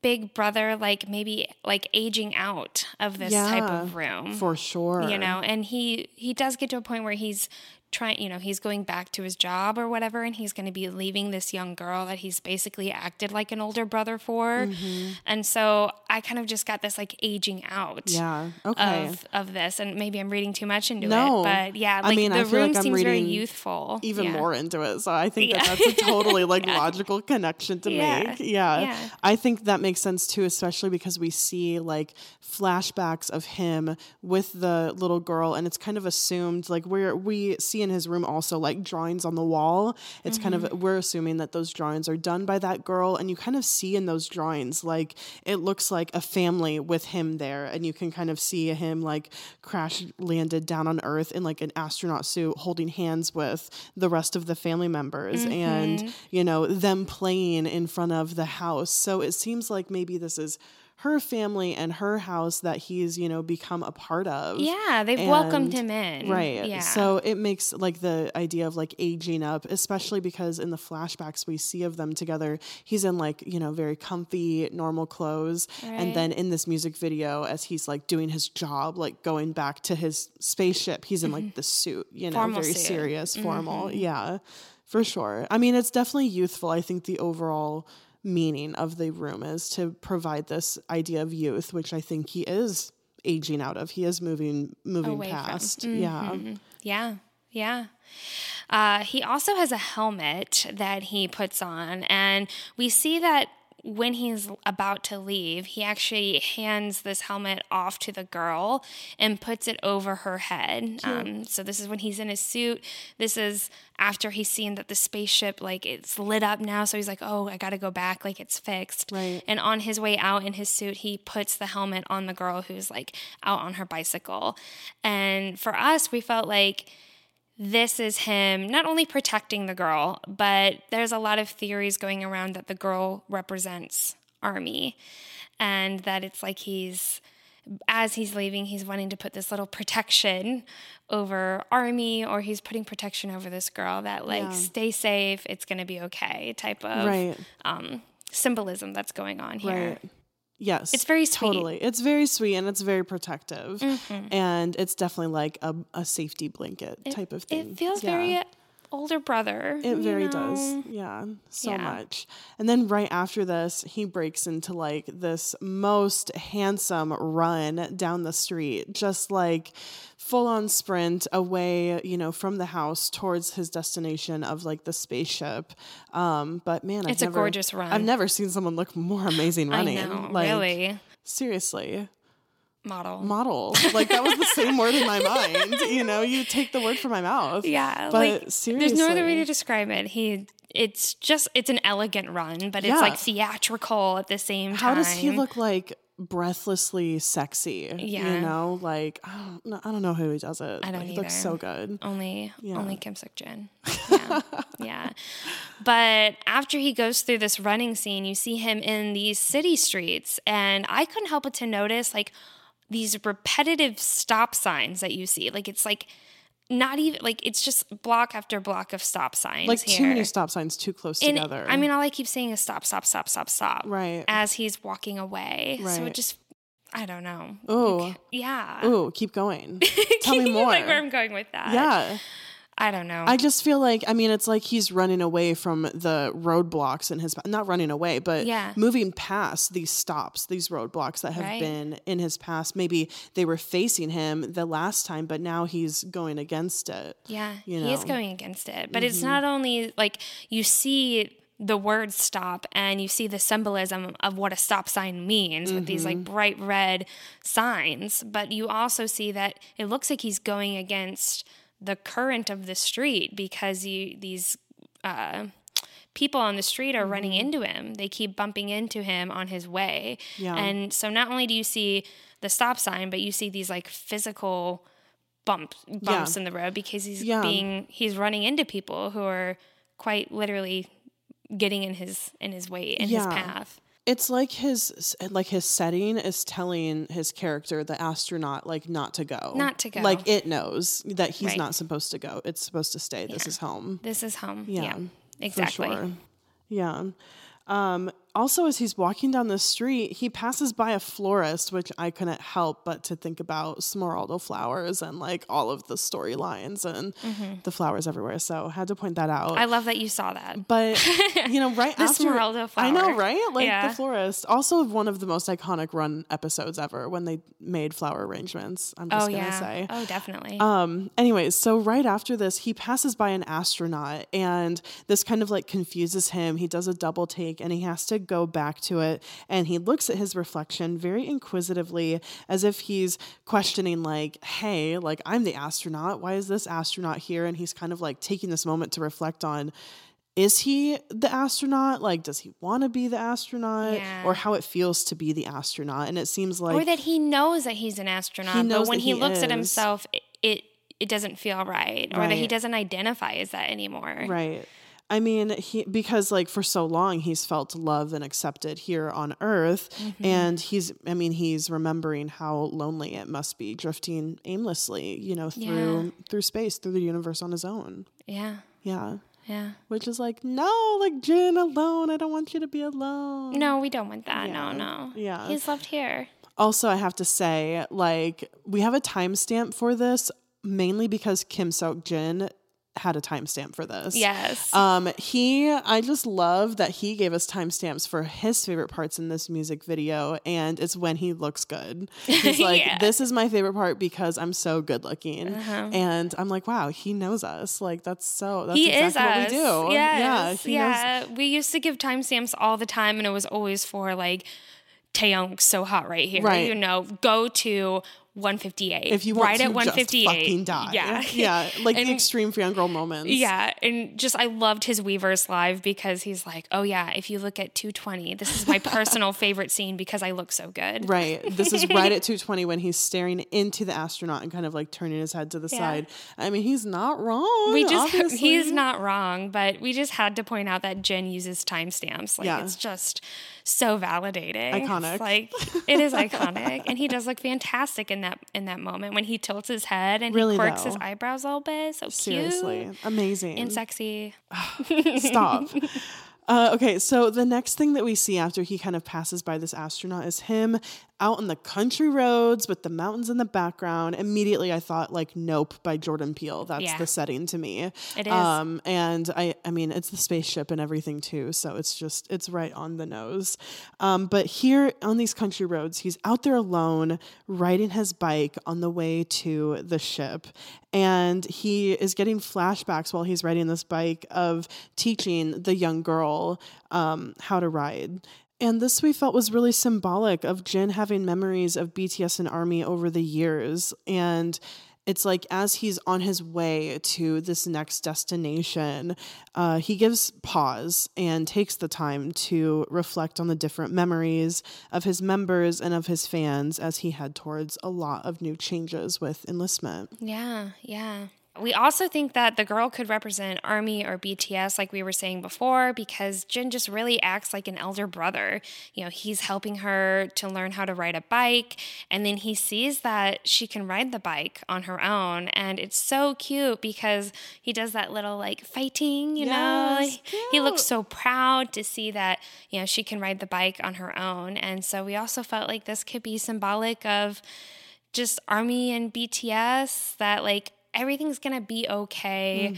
B: Big Brother, like, maybe, like, aging out of this type of room.
A: For sure.
B: You know, and he he does get to a point where he's trying, you know, he's going back to his job or whatever, and he's going to be leaving this young girl that he's basically acted like an older brother for.
A: Mhm.
B: And so I kind of just got this like aging out
A: Yeah. Okay.
B: of of this, and maybe I'm reading too much into
A: No.
B: it, but yeah,
A: I
B: like
A: mean,
B: the
A: I
B: room
A: like
B: seems very youthful,
A: even
B: Yeah.
A: more into it. So I think that that's a totally like
B: Yeah.
A: logical connection to
B: Yeah.
A: make. Yeah.
B: Yeah.
A: I think that makes sense too, especially because we see like flashbacks of him with the little girl and it's kind of assumed like where we see in his room also like drawings on the wall. It's kind
B: Mm-hmm.
A: of we're assuming that those drawings are done by that girl and you kind of see in those drawings like it looks like a family with him there and you can kind of see him like crash landed down on earth in like an astronaut suit holding hands with the rest of the family members and
B: Mhm.
A: you know them playing in front of the house so it seems like maybe this is her family and her house that he's you know become a part of
B: Yeah, they've welcomed him in.
A: right
B: Yeah.
A: so it makes like the idea of like aging up especially because in the flashbacks we see of them together he's in like you know very comfy normal clothes
B: Right.
A: and then in this music video as he's like doing his job like going back to his spaceship he's in like the suit you know
B: Mm-hmm. Formal
A: very
B: suit.
A: serious formal
B: Mhm.
A: yeah for sure i mean it's definitely youthful i think the overall meaning of the room is to provide this idea of youth which i think he is aging out of he is moving moving
B: Away from.
A: past yeah
B: Mhm. Yeah. Yeah. Uh, he also has a helmet that he puts on, and we see that when he's about to leave, he actually hands this helmet off to the girl and puts it over her head. Um, so this is when he's in his suit. This is after he's seen that the spaceship like it's lit up now. So he's like, "Oh, I got to go back. Like it's fixed."
A: Right.
B: And on his way out in his suit, he puts the helmet on the girl who's like out on her bicycle. And for us, we felt like this is him not only protecting the girl, but there's a lot of theories going around that the girl represents Army and that it's like he's as he's leaving, he's wanting to put this little protection over Army or he's putting protection over this girl that like
A: Yeah.
B: stay safe, it's going to be okay type of
A: Right.
B: um symbolism that's going on here.
A: Right. Yes.
B: It's very sweet.
A: Totally. It's very sweet and it's very protective.
B: Mhm.
A: And it's definitely like a, a safety blanket
B: It-
A: type of thing.
B: It feels
A: Yeah.
B: very older brother.
A: It very
B: know?
A: does. Yeah, so
B: Yeah.
A: much. And then right after this, he breaks into like this most handsome run down the street, just like full on sprint away, you know, from the house towards his destination of like the spaceship. Um, but man, I've
B: It's a
A: never-
B: gorgeous run.
A: I've never seen someone look more amazing running.
B: I know,
A: like,
B: really.
A: Seriously.
B: Model.
A: Model. Like that was the same word in my mind. You know, you take the word from my mouth.
B: Yeah,
A: But
B: like
A: seriously.
B: there's no other way to describe it. He, it's just, it's an elegant run, but it's
A: Yeah.
B: like theatrical at the same time How
A: does he look like breathlessly sexy?
B: Yeah.
A: You know, like I don't know, I don't know how he does it.
B: I don't
A: but he looks so good.
B: Only,
A: Yeah.
B: only Kim Seok Jin. Yeah, yeah. But after he goes through this running scene, you see him in these city streets, and I couldn't help but to notice like these repetitive stop signs that you see. Like it's like not even like it's just block after block of stop signs.
A: Like
B: here.
A: too many stop signs too close
B: And,
A: together.
B: I mean, all I keep saying is stop, stop, stop, stop, stop.
A: Right.
B: As he's walking away. right. So it just, I don't know.
A: Ooh.
B: Yeah.
A: Ooh, keep going. Tell me more.
B: like where I'm going with that.
A: yeah.
B: I don't know.
A: I just feel like I mean it's like he's running away from the roadblocks in his not running away but
B: Yeah.
A: moving past these stops these roadblocks that have
B: Right.
A: been in his past maybe they were facing him the last time but now he's going against it
B: yeah.
A: you
B: He is going against it. But it's
A: Mhm.
B: not only like you see the word stop and you see the symbolism of what a stop sign means with these like
A: Mhm.
B: bright red signs, but you also see that it looks like he's going against the current of the street because you these uh people on the street are running
A: Mm-hmm.
B: into him. They keep bumping into him on his way.
A: Yeah.
B: And so not only do you see the stop sign, but you see these like physical bump bumps
A: Yeah.
B: in the road because he's
A: Yeah.
B: being he's running into people who are quite literally getting in his in his way in his path.
A: It's like his like his setting is telling his character, the astronaut, like not to go.
B: Not to go.
A: Like it knows that he's
B: Right.
A: not supposed to go. It's supposed to stay. This is home.
B: This is home.
A: Yeah,
B: Yeah.
A: for
B: Exactly.
A: sure. Yeah. Um, also, as he's walking down the street, he passes by a florist, which I couldn't help but to think about Smeraldo flowers and like all of the storylines and
B: Mhm.
A: the flowers everywhere. So had to point that out.
B: I love that you saw that.
A: But you know, right
B: The
A: after
B: Smeraldo
A: I know, right? Like
B: Yeah.
A: the florist. Also, one of the most iconic run episodes ever when they made flower arrangements. I'm just
B: oh
A: gonna
B: yeah.
A: say.
B: Oh definitely.
A: Um, anyways, so right after this, he passes by an astronaut, and this kind of like confuses him. He does a double take and he has to go back to it. And he looks at his reflection very inquisitively, as if he's questioning, like, hey, like, I'm the astronaut. Why is this astronaut here? And he's kind of like taking this moment to reflect on. Is he the astronaut? Like, does he want to be the astronaut?
B: Yeah.
A: Or how it feels to be the astronaut? And it seems like
B: or that he knows that he's an astronaut,
A: knows
B: but when he,
A: he
B: looks at himself, it, it it doesn't feel right, or that he doesn't identify as that anymore.
A: Right. I mean, he because like for so long he's felt loved and accepted here on Earth,
B: Mhm.
A: and he's I mean he's remembering how lonely it must be drifting aimlessly, you know, through
B: Yeah.
A: through space, through the universe on his own.
B: Yeah.
A: Yeah.
B: Yeah.
A: Which is like, no, like Jin alone. I don't want you to be alone.
B: No, we don't want that.
A: Yeah.
B: No, no.
A: Yeah.
B: He's loved here.
A: Also, I have to say, like, we have a timestamp for this mainly because Kim Seok Jin had a timestamp for this.
B: Yes.
A: Um, he, I just love that he gave us timestamps for his favorite parts in this music video, and it's when he looks good. He's like,
B: Yeah.
A: "This is my favorite part because I'm so good looking,"
B: Uh-huh.
A: and I'm like, "Wow, he knows us. Like that's so. That's
B: he
A: exactly
B: is
A: what
B: us.
A: we do.
B: Yes.
A: he
B: Yeah.
A: knows-
B: We used to give timestamps all the time, and it was always for like Taeyong's so hot right here.
A: Right.
B: You know, go to 158.
A: If you want
B: right
A: to
B: at
A: just
B: 158.
A: fucking die,
B: Yeah.
A: yeah, like
B: And-
A: the extreme fangirl moments.
B: Yeah, and just I loved his Weverse live because he's like, "Oh yeah, if you look at 220, this is my personal favorite scene because I look so good."
A: Right. This is right at 220 when he's staring into the astronaut and kind of like turning his head to the
B: Yeah.
A: side. I mean, he's not wrong.
B: We just
A: obviously.
B: he's not wrong, but we just had to point out that Jin uses timestamps. Like
A: Yeah.
B: it's just so validating. It's
A: Iconic.
B: like it is iconic. and he does look fantastic in that in that moment when he tilts his head and
A: Really,
B: he quirks his eyebrows a little bit. So
A: Seriously,
B: cute
A: amazing.
B: and sexy.
A: Stop. Uh, okay, so the next thing that we see after he kind of passes by this astronaut is him out on the country roads with the mountains in the background. Immediately, I thought like "Nope" by Jordan Peele. That's
B: Yeah.
A: the setting to me.
B: It is.
A: Um, and I, I mean, it's the spaceship and everything too. So it's just, it's right on the nose. Um, but here on these country roads, he's out there alone, riding his bike on the way to the ship, and he is getting flashbacks while he's riding this bike of teaching the young girl um, how to ride. And this we felt was really symbolic of Jin having memories of BTS and Army over the years. And it's like as he's on his way to this next destination, uh, he gives pause and takes the time to reflect on the different memories of his members and of his fans as he head towards a lot of new changes with enlistment.
B: Yeah, yeah. We also think that the girl could represent Army or BTS, like we were saying before, because Jin just really acts like an elder brother. You know, he's helping her to learn how to ride a bike, and then he sees that she can ride the bike on her own. And it's so cute because he does that little like fighting, you know?
A: Yes,
B: He looks so proud to see that, you know, she can ride the bike on her own. And so we also felt like this could be symbolic of just Army and BTS that like everything's gonna be okay.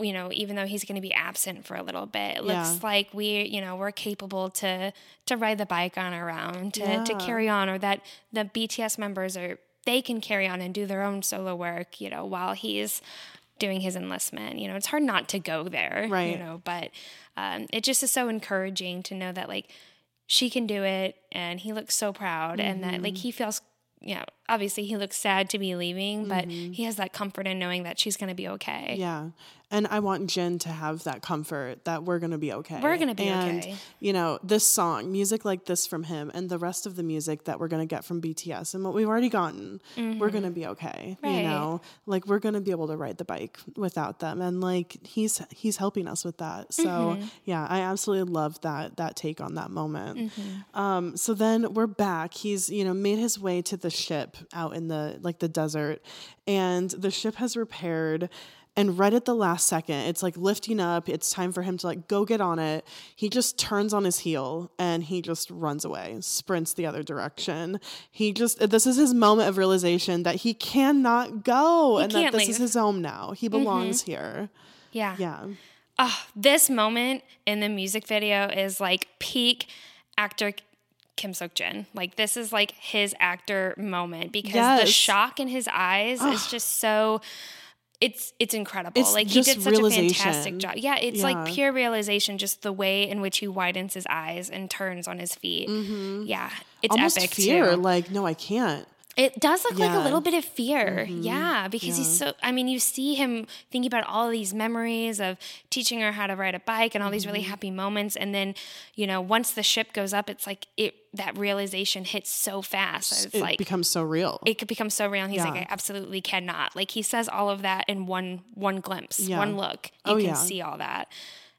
B: You know, even though he's gonna be absent for a little bit, it
A: Yeah.
B: looks like we, you know, we're capable to to ride the bike on our own, to to carry on, or that the BTS members are they can carry on and do their own solo work. You know, while he's doing his enlistment. You know, it's hard not to go there. You know, but um, it just is so encouraging to know that like she can do it and he looks so proud and that like he feels you know obviously he looks sad to be leaving but he has that comfort in knowing that she's going to be okay
A: Yeah. And I want Jin to have that comfort that we're going to be okay.
B: We're gonna be
A: and,
B: okay.
A: You know, this song, music like this from him, and the rest of the music that we're going to get from BTS and what we've already gotten, we're going to be okay.
B: Mm-hmm. Right.
A: You know, like we're going to be able to ride the bike without them. And like he's he's helping us with that. So
B: Mm-hmm.
A: yeah, I absolutely love that that take on that moment.
B: Mm-hmm.
A: Um, so then we're back. He's, you know, made his way to the ship out in the like the desert, and the ship has repaired. And right at the last second, it's like lifting up. It's time for him to like go get on it. He just turns on his heel and he just runs away, sprints the other direction. He just, this is his moment of realization that he cannot go
B: He
A: and that this
B: leave.
A: is his home now. He mm-hmm. belongs here.
B: yeah
A: Yeah.
B: oh, this moment in the music video is like peak actor Kim Seok Jin. Like this is like his actor moment because the shock in his eyes is just so it's it's incredible.
A: It's
B: like he did such a fantastic job. Yeah, it's
A: Yeah.
B: like pure realization, just the way in which he widens his eyes and turns on his feet. Yeah, it's
A: Mm-hmm. Almost
B: epic
A: fear.
B: too.
A: Like, no, I can't.
B: It does look like a little bit of fear. Mm-hmm. Yeah, because he's so, I mean, you see him thinking about all these memories of teaching her how to ride a bike and all these really mm-hmm. happy moments. And then, you know, once the ship goes up, it's like it, that realization hits so fast. It's
A: It
B: like,
A: becomes so real.
B: it could become so real. And he's like, I absolutely cannot. Like he says all of that in one, one glimpse,
A: Yeah.
B: one look. Oh, you
A: Oh,
B: can
A: yeah.
B: see all that.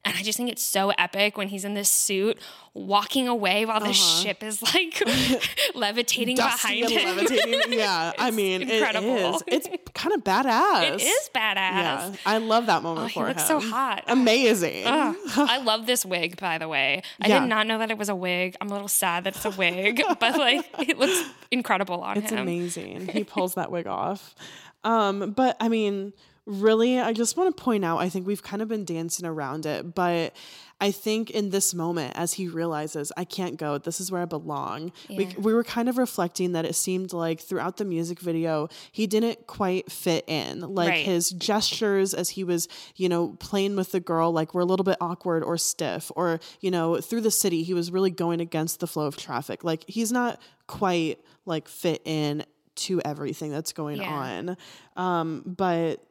B: And I just think it's so epic when he's in this suit walking away while the ship is like levitating
A: Uh-huh. Dusty
B: behind him.
A: levitating. Yeah, I mean,
B: incredible.
A: it is. It's kind of badass.
B: It is badass.
A: Yeah, I love that moment
B: Oh, he
A: for
B: looks
A: him.
B: so hot.
A: Amazing.
B: Ugh. I love this wig, by the way. I
A: Yeah.
B: did not know that it was a wig. I'm a little sad that it's a wig, but like it looks incredible on him.
A: It's amazing. He pulls that wig off. Um, but I mean, really, I just want to point out, I think we've kind of been dancing around it, but I think in this moment, as he realizes, I can't go, this is where I belong, we, we were kind of reflecting that it seemed like throughout the music video, he didn't quite fit in. Like
B: Right.
A: his gestures as he was, you know, playing with the girl, like were a little bit awkward or stiff, or, you know, through the city, he was really going against the flow of traffic. Like he's not quite like fit in to everything that's going
B: Yeah.
A: on. Um, but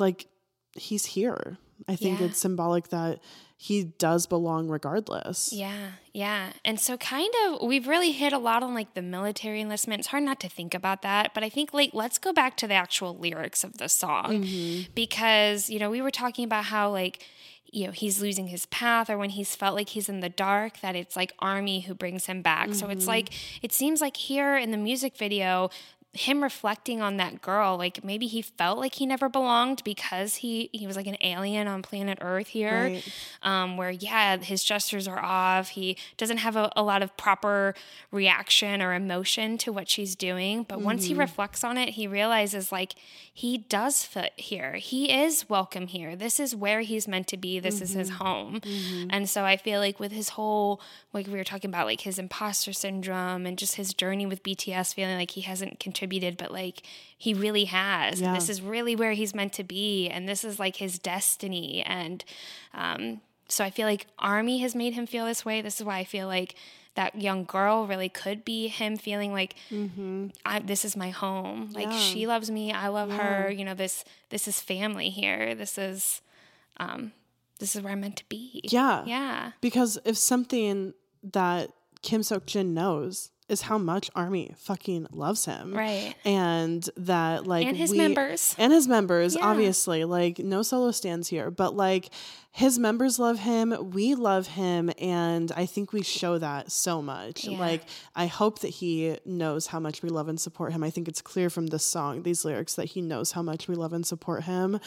A: like he's here. I think
B: Yeah.
A: it's symbolic that he does belong regardless.
B: Yeah, yeah. And so kind of we've really hit a lot on like the military enlistment. It's hard not to think about that, but I think like let's go back to the actual lyrics of the song because, you know, we were talking about how like you know, he's losing his path or when he's felt like he's in the dark that it's like army who brings him back. So it's
A: Mhm.
B: like it seems like here in the music video him reflecting on that girl like maybe he felt like he never belonged because he he was like an alien on planet earth here
A: Right.
B: um, where yeah his gestures are off he doesn't have a, a lot of proper reaction or emotion to what she's doing but once he
A: Mhm.
B: reflects on it he realizes like he does fit here he is welcome here this is where he's meant to be this is his
A: Mhm.
B: home
A: Mhm.
B: and so i feel like with his whole like we were talking about like his imposter syndrome and just his journey with bts feeling like he hasn't contributed but like he really has.
A: Yeah.
B: this is really where he's meant to be and this is like his destiny. And um, so i feel like army has made him feel this way. This is why i feel like that young girl really could be him feeling like I, this is my home. Like
A: Yeah.
B: she loves me. I love her. You know this this is family here. This is um this is where i'm meant to be.
A: Yeah.
B: yeah.
A: Because if something that Kim Seok Jin knows is how much Army fucking loves him.
B: Right.
A: And that like
B: And his
A: we-
B: members.
A: And his members,
B: Yeah.
A: obviously. Like no solo stands here. But like his members love him. We love him. And I think we show that so much.
B: Yeah.
A: Like I hope that he knows how much we love and support him. I think it's clear from this song, these lyrics, that he knows how much we love and support him.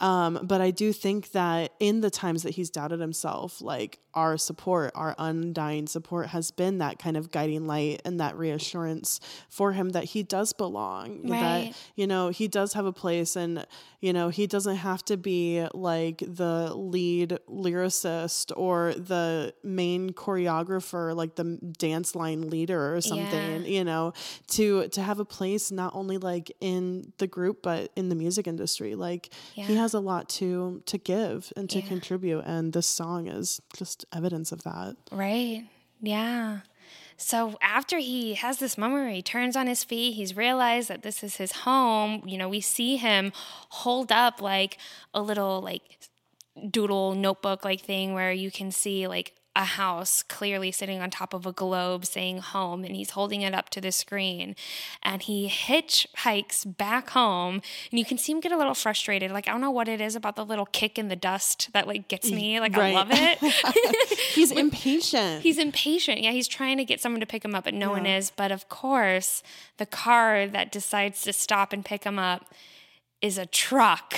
A: Um, but I do think that in the times that he's doubted himself, like our support, our undying support has been that kind of guiding light and that reassurance for him that he does belong.
B: Right.
A: That, you know, he does have a place and, you know, he doesn't have to be like the lead lyricist or the main choreographer, like the dance line leader or something,
B: Yeah.
A: you know, to to have a place not only like in the group but in the music industry. Like he has a lot to to give and to
B: Yeah.
A: contribute and this song is just evidence of that.
B: Right. Yeah. So after he has this moment where he turns on his feet, he's realized that this is his home. You know, we see him hold up like a little like doodle notebook like thing where you can see like a house clearly sitting on top of a globe saying home and he's holding it up to the screen and he hitchhikes back home and you can see him get a little frustrated like i don't know what it is about the little kick in the dust that like gets me like
A: Right.
B: i love it
A: He's impatient.
B: He's impatient. Yeah, he's trying to get someone to pick him up, but no one is. But of course, the car that decides to stop and pick him up is a truck.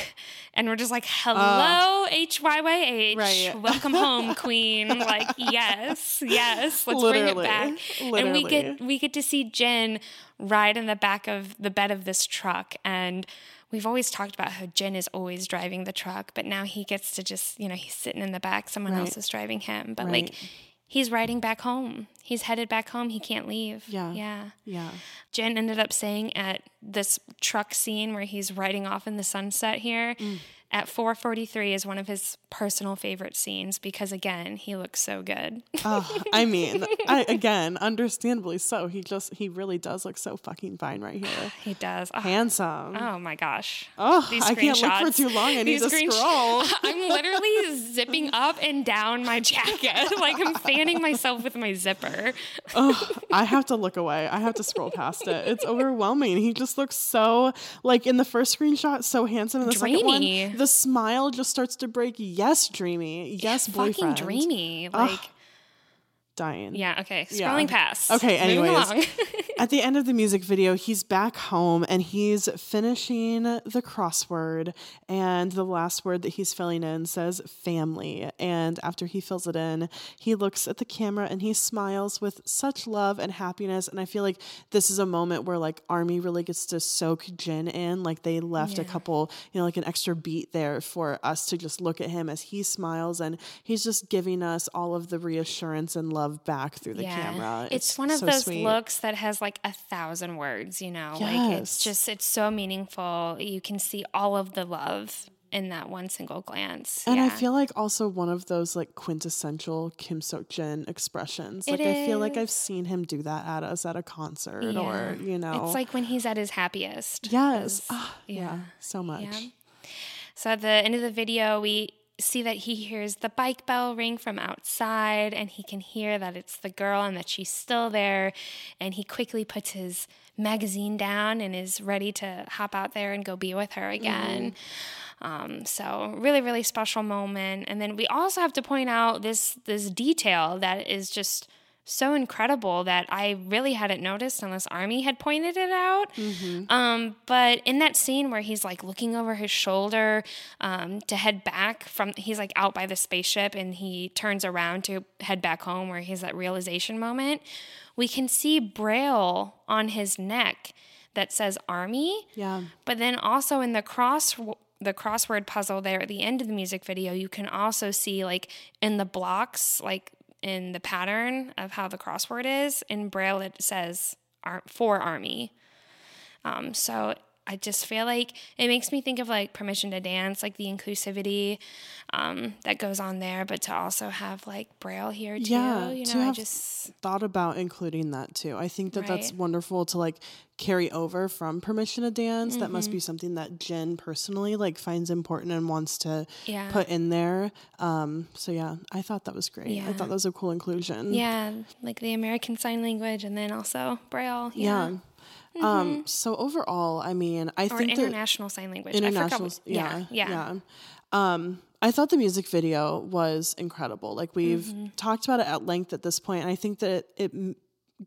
B: And we're just like, oh. hello, HYYH.
A: Right.
B: Welcome home, queen. like, yes, yes. Let's bring it
A: Literally.
B: back. And we get we get to see Jin ride in the back of the bed of this truck. And we've always talked about how Jin is always driving the truck, but now he gets to just, you know, he's sitting in the back, someone
A: Right.
B: else is driving him. But
A: Right.
B: like he's riding back home. He's headed back home. He can't leave.
A: Yeah.
B: Yeah.
A: Yeah.
B: Jin ended up saying at this truck scene where he's riding off in the sunset here
A: Mm.
B: At 443 is one of his personal favorite scenes because again, he looks so good.
A: Oh, I mean, I, again, understandably so. He just, he really does look so fucking fine right here.
B: he does. Oh,
A: Handsome.
B: Oh my gosh.
A: Oh,
B: These
A: I can't look for too long. I need
B: These
A: to
B: screensh-
A: scroll.
B: I'm literally zipping up and down my jacket. like I'm fanning myself with my zipper.
A: oh, I have to look away. I have to scroll past it. It's overwhelming. He just looks so like in the first screenshot, so handsome. In the second
B: Dreamy.
A: one, the smile just starts to break. Yes, dreamy. Yes, boyfriend.
B: Fucking dreamy.
A: Ah,
B: Ugh.
A: Dying.
B: Yeah, okay.
A: Yeah.
B: Scrolling past.
A: Okay, anyways. At the end of the music video, he's back home and he's finishing the crossword. And the last word that he's filling in says family. And after he fills it in, he looks at the camera and he smiles with such love and happiness. And I feel like this is a moment where like Army really gets to soak Jin in. Like they left a couple, you know, like an extra beat there for us to just look at him as he smiles and he's just giving us all of the reassurance and love back through the camera.
B: It's, one of
A: so
B: those
A: sweet.
B: looks that has like a thousand words, you know? Like it's just it's so meaningful. You can see all of the love in that one single glance.
A: And I feel like also one of those like quintessential Kim Seok Jin expressions. Like I feel like I've seen him do that at us at a concert
B: Yeah.
A: or you know.
B: It's like when he's at his happiest.
A: yes, Ah, yeah. so much.
B: Yeah. So at the end of the video, we see that he hears the bike bell ring from outside and he can hear that it's the girl and that she's still there. And he quickly puts his magazine down and is ready to hop out there and go be with her again. Um, so really, really special moment. And then we also have to point out this this detail that is just so incredible that I really hadn't noticed unless Army had pointed it out. Um, but in that scene where he's like looking over his shoulder um, to head back from, he's like out by the spaceship and he turns around to head back home where he's that realization moment. We can see Braille on his neck that says Army.
A: Yeah.
B: But then also in the cross the crossword puzzle there at the end of the music video, you can also see like in the blocks, like in the pattern of how the crossword is in Braille, it says for army. Um, so I just feel like it makes me think of like permission to dance, like the inclusivity um, that goes on there, but to also have like Braille here too.
A: Yeah,
B: you
A: to
B: know, I
A: have
B: just
A: thought about including that too. I think that that's wonderful to like carry over from permission to dance. That must be something that Jin personally like finds important and wants to
B: Yeah.
A: put in there. Um, so yeah, I thought that was great.
B: Yeah.
A: I thought that was a cool inclusion.
B: yeah, like the American Sign Language, and then also Braille.
A: Yeah.
B: Yeah.
A: Um, so overall, I mean, I
B: or
A: think that-
B: international sign language.
A: International
B: what-
A: yeah,
B: yeah,
A: yeah um i thought the music video was incredible like we've
B: Mm-hmm.
A: talked about it at length at this point and i think that it, it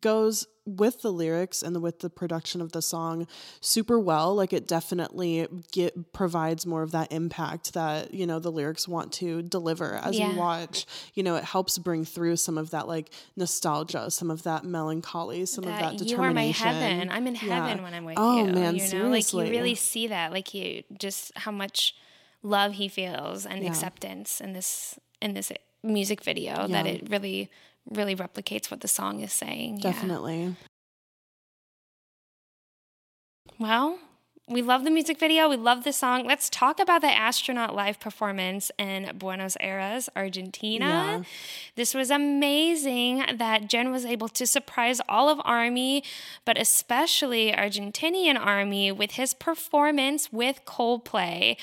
A: goes with the lyrics and with the production of the song super well like it definitely get provides more of that impact that you know the lyrics want to deliver as
B: Yeah.
A: you watch you know it helps bring through some of that like nostalgia some of that melancholy some of that
B: you are my heaven. I'm in
A: Yeah.
B: heaven when I'm with
A: oh
B: you.
A: man
B: you know,
A: seriously
B: like you really see that, like you just how much love he feels and
A: Yeah.
B: acceptance in this in this music video
A: Yeah.
B: that it really really replicates what the song is saying. Yeah.
A: definitely
B: Well, we love the music video. We love the song. Let's talk about the astronaut live performance in Buenos Aires, Argentina.
A: Yeah.
B: This was amazing that Jin was able to surprise all of Army, but especially Argentinian Army with his performance with Coldplay.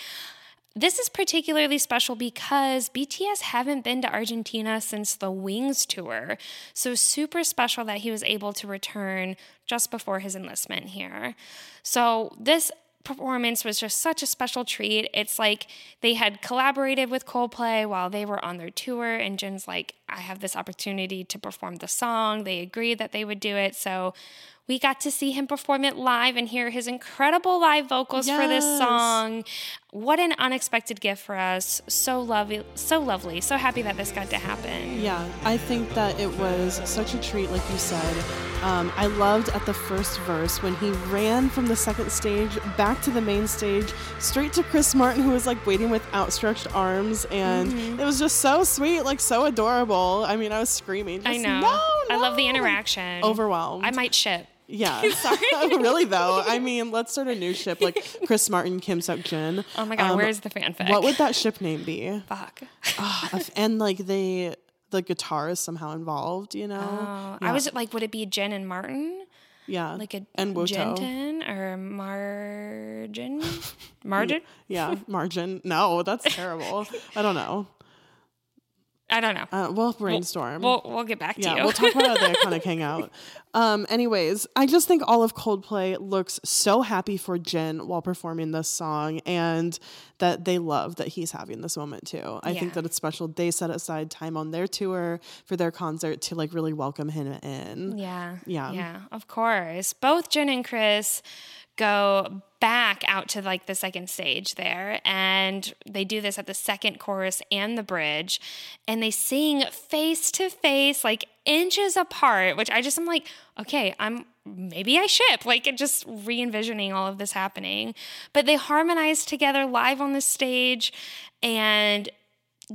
B: This is particularly special because BTS haven't been to Argentina since the Wings tour. So, super special that he was able to return just before his enlistment here. So, this performance was just such a special treat. It's like they had collaborated with Coldplay while they were on their tour, and Jin's like, I have this opportunity to perform the song. They agreed that they would do it. So, we got to see him perform it live and hear his incredible live vocals for this song. What an unexpected gift for us. So lovely, so lovely. So happy that this got to happen.
A: Yeah, I think that it was such a treat, like you said. Um, I loved at the first verse when he ran from the second stage back to the main stage, straight to Chris Martin, who was like waiting with outstretched arms, and
B: Mhm.
A: it was just so sweet, like so adorable. I mean, I was screaming.
B: I know.
A: No,
B: I love the interaction.
A: Overwhelmed.
B: I might ship.
A: Yeah.
B: Sorry.
A: really though. I mean, let's start a new ship like Chris Martin, Kim Seok Jin.
B: Oh my God, um, where's the fanfic?
A: What would that ship name be?
B: Fuck.
A: Ah, if- and like they, the guitar is somehow involved. You know.
B: Oh,
A: Yeah.
B: I was like, would it be Jin and Martin?
A: Yeah.
B: Like a
A: and Wootteo.
B: Jenton or Margin? Margin?
A: Yeah, margin. No, that's terrible. I don't know.
B: I don't know.
A: Uh, we'll brainstorm.
B: We'll, we'll, we'll get back to
A: yeah,
B: you.
A: we'll talk about the iconic hangout. Um, anyways, I just think all of Coldplay looks so happy for Jin while performing this song, and that they love that he's having this moment too. I
B: Yeah.
A: think that it's special. They set aside time on their tour for their concert to like really welcome him in.
B: Yeah.
A: Yeah.
B: Yeah, of course. Both Jin and Chris go back out to like the second stage there and they do this at the second chorus and the bridge and they sing face to face like inches apart which i just am like okay i'm maybe i ship like just re-envisioning all of this happening. But they harmonize together live on the stage and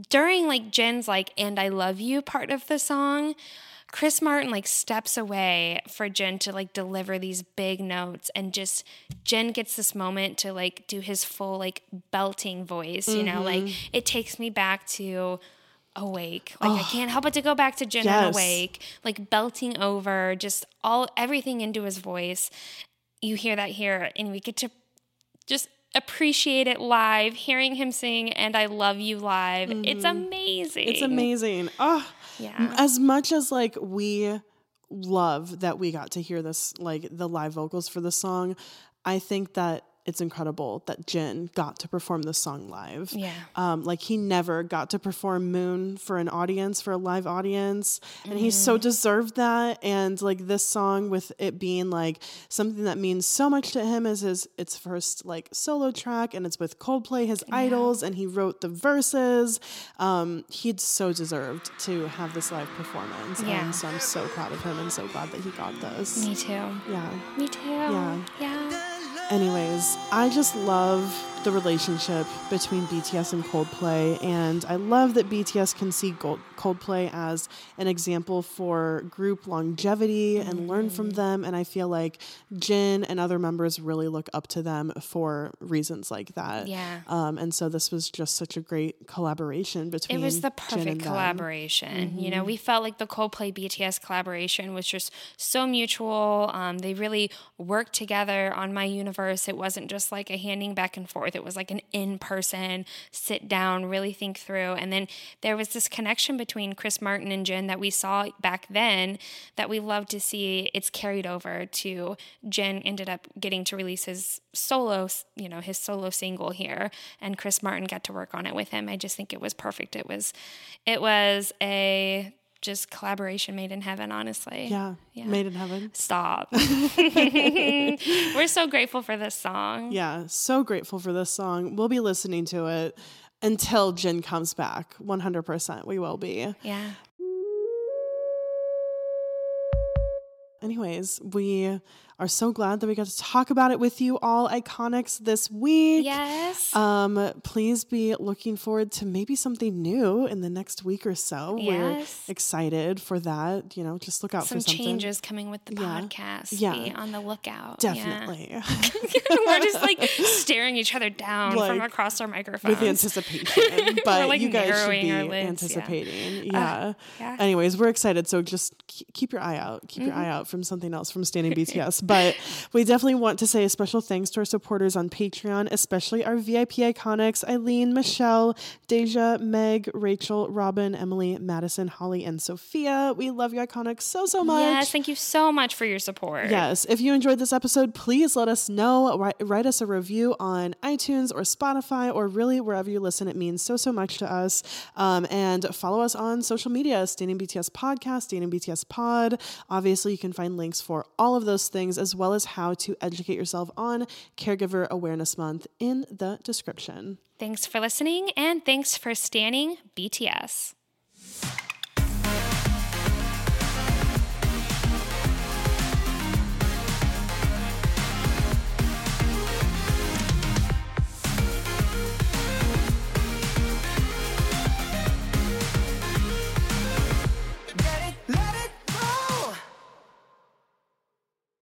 B: during like Jin's like and I love you part of the song, Chris Martin like steps away for Jin to like deliver these big notes and just Jin gets this moment to like do his full like belting voice, you know, like
A: Mhm.
B: it takes me back to awake. Like I can't help but to go back to Jin and
A: Yes.
B: awake, like belting over just all everything into his voice. You hear that here and we get to just appreciate it live, hearing him sing and I love you live. It's amazing.
A: It's amazing. Oh,
B: Yeah.
A: As much as like we love that we got to hear this, like the live vocals for the song, I think that it's incredible that Jin got to perform this song live.
B: Yeah.
A: Um, like he never got to perform Moon for an audience, for a live audience. And he so deserved that. And like this song with it being like something that means so much to him is his its first like solo track and it's with Coldplay, his idols, and he wrote the verses. Um, he'd so deserved to have this live performance.
B: Yeah.
A: And so I'm so proud of him and so glad that he got this.
B: Me too.
A: Yeah.
B: Me too.
A: Yeah.
B: Yeah.
A: Anyways, I just love the relationship between BTS and Coldplay, and I love that BTS can see Gold- Coldplay as an example for group longevity and learn from them. And I feel like Jin and other members really look up to them for reasons like that.
B: Yeah.
A: Um, and so this was just such a great collaboration between.
B: It was the perfect collaboration. You know,
A: Mhm.
B: we felt like the Coldplay BTS collaboration was just so mutual. Um, they really worked together on My Universe. It wasn't just like a handing back and forth, it was like an in person, sit down, really think through. And then there was this connection between Chris Martin and Jin that we saw back then that we love to see. It's carried over to Jin ended up getting to release his solo, you know, his solo single here, and Chris Martin got to work on it with him. I just think it was perfect. It was, it was a just collaboration made in heaven, honestly.
A: Yeah, yeah. made in heaven.
B: Stop. We're so grateful for this song.
A: Yeah, so grateful for this song. We'll be listening to it until Jin comes back. 100% we will be.
B: Yeah.
A: Anyways, we are so glad that we got to talk about it with you all iconics this week.
B: Yes.
A: Um, please be looking forward to maybe something new in the next week or so.
B: Yes.
A: We're excited for that. You know, just look out
B: Some
A: for something.
B: changes coming with the
A: Yeah.
B: podcast.
A: Yeah.
B: Be on the lookout. Yeah.
A: Definitely.
B: We're just like staring each other down from across our microphones.
A: with anticipation. But
B: like,
A: you guys should be
B: lids, yeah.
A: anticipating.
B: Uh,
A: Yeah.
B: yeah.
A: Anyways, we're excited. So just keep your eye out. Keep your
B: Mhm.
A: eye out from something else from Standing BTS. But we definitely want to say a special thanks to our supporters on Patreon, especially our VIP iconics Eileen, Michelle, Deja, Meg, Rachel, Robin, Emily, Madison, Holly, and Sophia. We love you iconics so, so much.
B: Yes, thank you so much for your support.
A: Yes. If you enjoyed this episode, please let us know. Write, write us a review on iTunes or Spotify or really wherever you listen. It means so, so much to us. Um, and follow us on social media Standing BTS Podcast, Standing BTS Pod. Obviously, you can find links for all of those things as well as how to educate yourself on Caregiver Awareness Month in the description.
B: Thanks for listening and thanks for standing BTS.